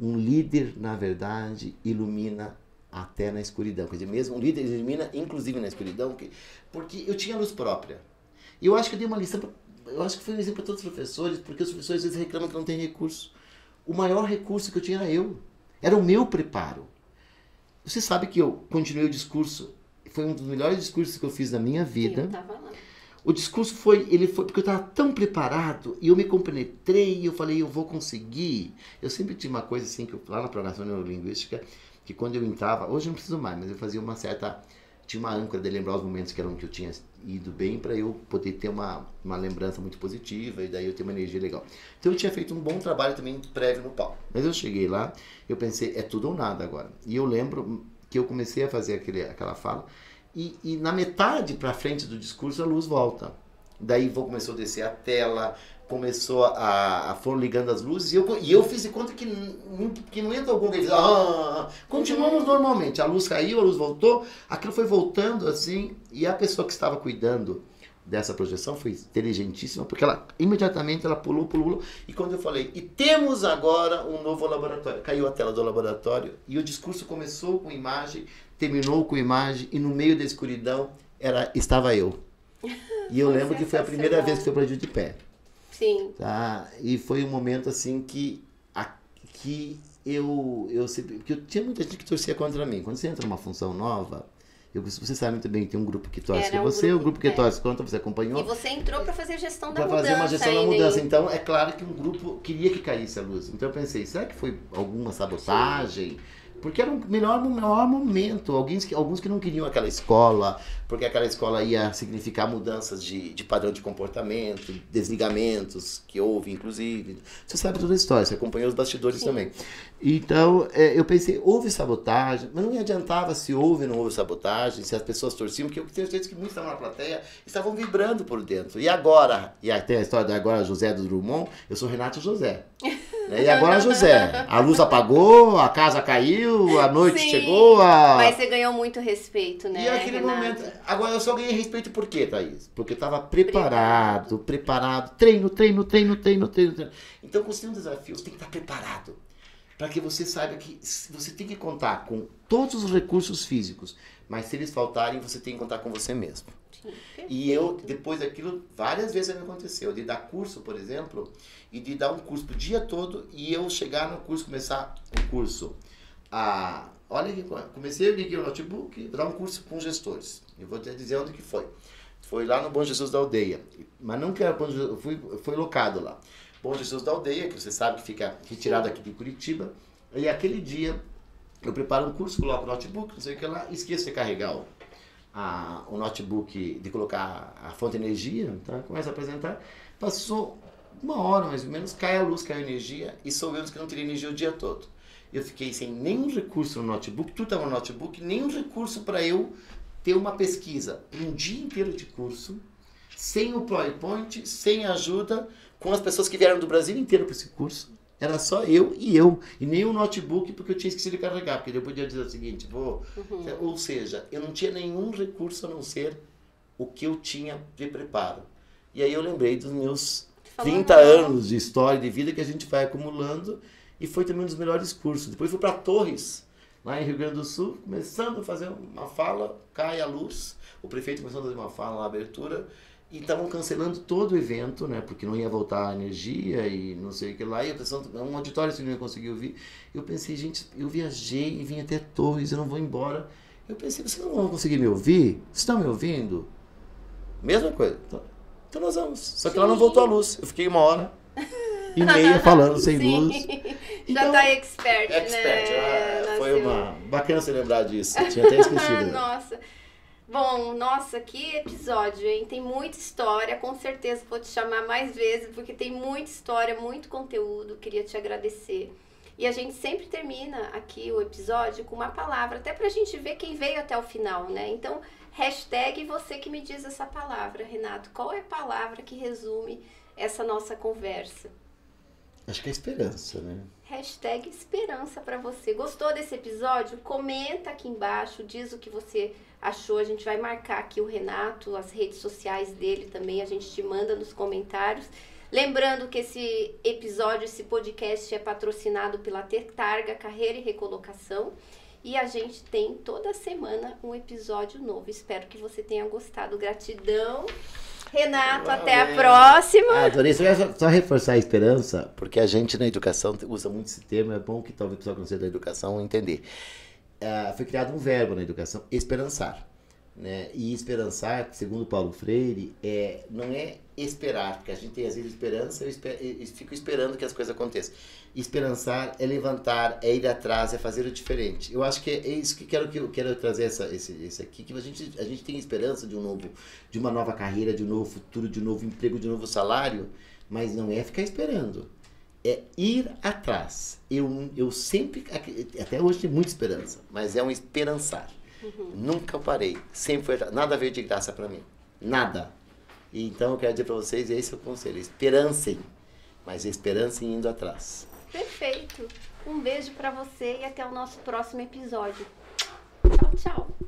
Um líder, na verdade, ilumina até na escuridão. Quer dizer, mesmo um líder ilumina, inclusive na escuridão, que- porque eu tinha luz própria. E eu acho que eu dei uma lição, pra, eu acho que foi um exemplo para todos os professores, porque os professores às vezes reclamam que não tem recurso. O maior recurso que eu tinha era eu. Era o meu preparo. Você sabe que eu continuei o discurso, foi um dos melhores discursos que eu fiz na minha vida. Eu tava lá. O discurso foi, ele foi porque eu estava tão preparado e eu me compenetrei e eu falei, eu vou conseguir. Eu sempre tinha uma coisa assim, que eu, lá na programação neurolinguística, que quando eu entrava, hoje eu não preciso mais, mas eu fazia uma certa, tinha uma âncora de lembrar os momentos que eram que eu tinha ido bem para eu poder ter uma, uma lembrança muito positiva e daí eu ter uma energia legal. Então eu tinha feito um bom trabalho também prévio no palco. Mas eu cheguei lá, eu pensei, é tudo ou nada agora. E eu lembro que eu comecei a fazer aquele, aquela fala e, e na metade para frente do discurso a luz volta. Daí vou, começou a descer a tela, começou a, a foram ligando as luzes e eu, e eu fiz de conta que, que não entra algum que fez, ah, continuamos normalmente. A luz caiu, a luz voltou, aquilo foi voltando assim e a pessoa que estava cuidando dessa projeção foi inteligentíssima porque ela imediatamente ela pulou, pulou, pulou e quando eu falei e temos agora um novo laboratório, caiu a tela do laboratório e o discurso começou com imagem, terminou com imagem e no meio da escuridão era estava eu. E eu lembro que foi a primeira vez que eu aprendi de pé. Sim. Tá? E foi um momento assim que, a, que eu, eu sempre. Porque eu tinha muita gente que torcia contra mim. Quando você entra numa função nova, eu, você sabe muito bem que tem um grupo que torce com um você, grupo- um grupo que é. torce contra, você acompanhou. E você entrou pra fazer gestão da Para mudança. fazer uma gestão da hein? mudança. Então, é claro que um grupo queria que caísse a luz. Então, eu pensei, será que foi alguma sabotagem? Porque era o melhor, melhor momento. Alguns que, alguns que não queriam aquela escola, porque aquela escola ia significar mudanças de, de padrão de comportamento, desligamentos, que houve, inclusive. Você sabe toda a história, você acompanhou os bastidores Sim. também. Então, é, eu pensei, houve sabotagem, mas não me adiantava se houve ou não houve sabotagem, se as pessoas torciam, porque eu tenho certeza que muitos estavam na plateia estavam vibrando por dentro. E agora, e até a história da agora José do Drummond, eu sou Renato José. E agora José, a luz apagou, a casa caiu, a noite Sim, chegou, a... Mas você ganhou muito respeito, né? E aquele Renato? momento. Agora eu só ganhei respeito por quê, Thaís? Porque eu estava preparado, preparado, treino, treino, treino, treino, treino, treino. Então, quando você tem um desafio, você tem que estar preparado. Para que você saiba que você tem que contar com todos os recursos físicos, mas se eles faltarem, você tem que contar com você mesmo. Sim, E eu, depois daquilo, várias vezes me aconteceu, de dar curso, por exemplo, e de dar um curso o dia todo e eu chegar no curso, começar o curso. Ah, olha comecei, eu liguei o notebook, dar um curso com gestores. Eu vou te dizer onde que foi. Foi lá no Bom Jesus da Aldeia. Mas não que era Bom Jesus, fui, foi locado lá. Bom Jesus da Aldeia, que você sabe que fica retirado aqui de Curitiba. E aquele dia eu preparo um curso, coloco o notebook, não sei o que lá, esqueço de carregar o, a, o notebook, de colocar a fonte de energia, tá? começa a apresentar. Passou uma hora mais ou menos, cai a luz, cai a energia, e soubemos que não teria energia o dia todo. Eu fiquei sem nenhum recurso no notebook, tudo estava no notebook, nenhum recurso para eu ter uma pesquisa. Um dia inteiro de curso, sem o PowerPoint, sem ajuda, com as pessoas que vieram do Brasil inteiro para esse curso. Era só eu e eu. E nem o notebook, porque eu tinha esquecido de carregar. Porque eu podia dizer o seguinte, vou. Ou seja, eu não tinha nenhum recurso a não ser o que eu tinha de preparo. E aí eu lembrei dos meus Falou 30 não. anos de história de vida que a gente vai acumulando. E foi também um dos melhores cursos. Depois fui para Torres, lá em Rio Grande do Sul, começando a fazer uma fala, cai a luz. O prefeito começou a fazer uma fala na abertura. E estavam cancelando todo o evento, né? Porque não ia voltar a energia e não sei o que lá. E eu pensando, um auditório assim não ia conseguir ouvir. Eu pensei, gente, eu viajei e vim até Torres, eu não vou embora. Eu pensei, vocês não vão conseguir me ouvir? Vocês estão me ouvindo? Mesma coisa. Então, nós vamos. Só que Sim. ela não voltou à luz. Eu fiquei uma hora e meia falando sem Sim. luz. Já então, tá expert, expert né? Ah, foi uma. Bacana você lembrar disso. Eu tinha até esquecido. nossa. Bom, nossa, que episódio, hein? Tem muita história. Com certeza vou te chamar mais vezes, porque tem muita história, muito conteúdo. Queria te agradecer. E a gente sempre termina aqui o episódio com uma palavra, até pra gente ver quem veio até o final, né? Então, hashtag você que me diz essa palavra, Renato. Qual é a palavra que resume essa nossa conversa? Acho que é esperança, né? Hashtag esperança para você. Gostou desse episódio? Comenta aqui embaixo, diz o que você achou. A gente vai marcar aqui o Renato, as redes sociais dele também, a gente te manda nos comentários. Lembrando que esse episódio, esse podcast é patrocinado pela Tertarga Carreira e Recolocação. E a gente tem toda semana um episódio novo. Espero que você tenha gostado. Gratidão. Renato, Valeu. até a próxima. Ah, adorei. Só, só reforçar a esperança, porque a gente na educação usa muito esse termo. É bom que talvez o pessoal que não seja da educação entender. Uh, foi criado um verbo na educação, esperançar. Né? E esperançar, segundo Paulo Freire, é, não é esperar, porque a gente tem às vezes esperança, eu, esper, eu fico esperando que as coisas aconteçam. Esperançar é levantar, é ir atrás, é fazer o diferente. Eu acho que é isso que quero que eu quero trazer essa, esse, esse aqui, que a gente, a gente tem esperança de um novo, de uma nova carreira, de um novo futuro, de um novo emprego, de um novo salário, mas não é ficar esperando. É ir atrás. Eu, eu sempre, até hoje tenho muita esperança, mas é um esperançar. Uhum. Nunca parei. Sempre foi. Nada veio de graça para mim. Nada. E então eu quero dizer para vocês: esse é o conselho. Esperancem. Mas esperancem indo atrás. Perfeito. Um beijo para você e até o nosso próximo episódio. Tchau, tchau.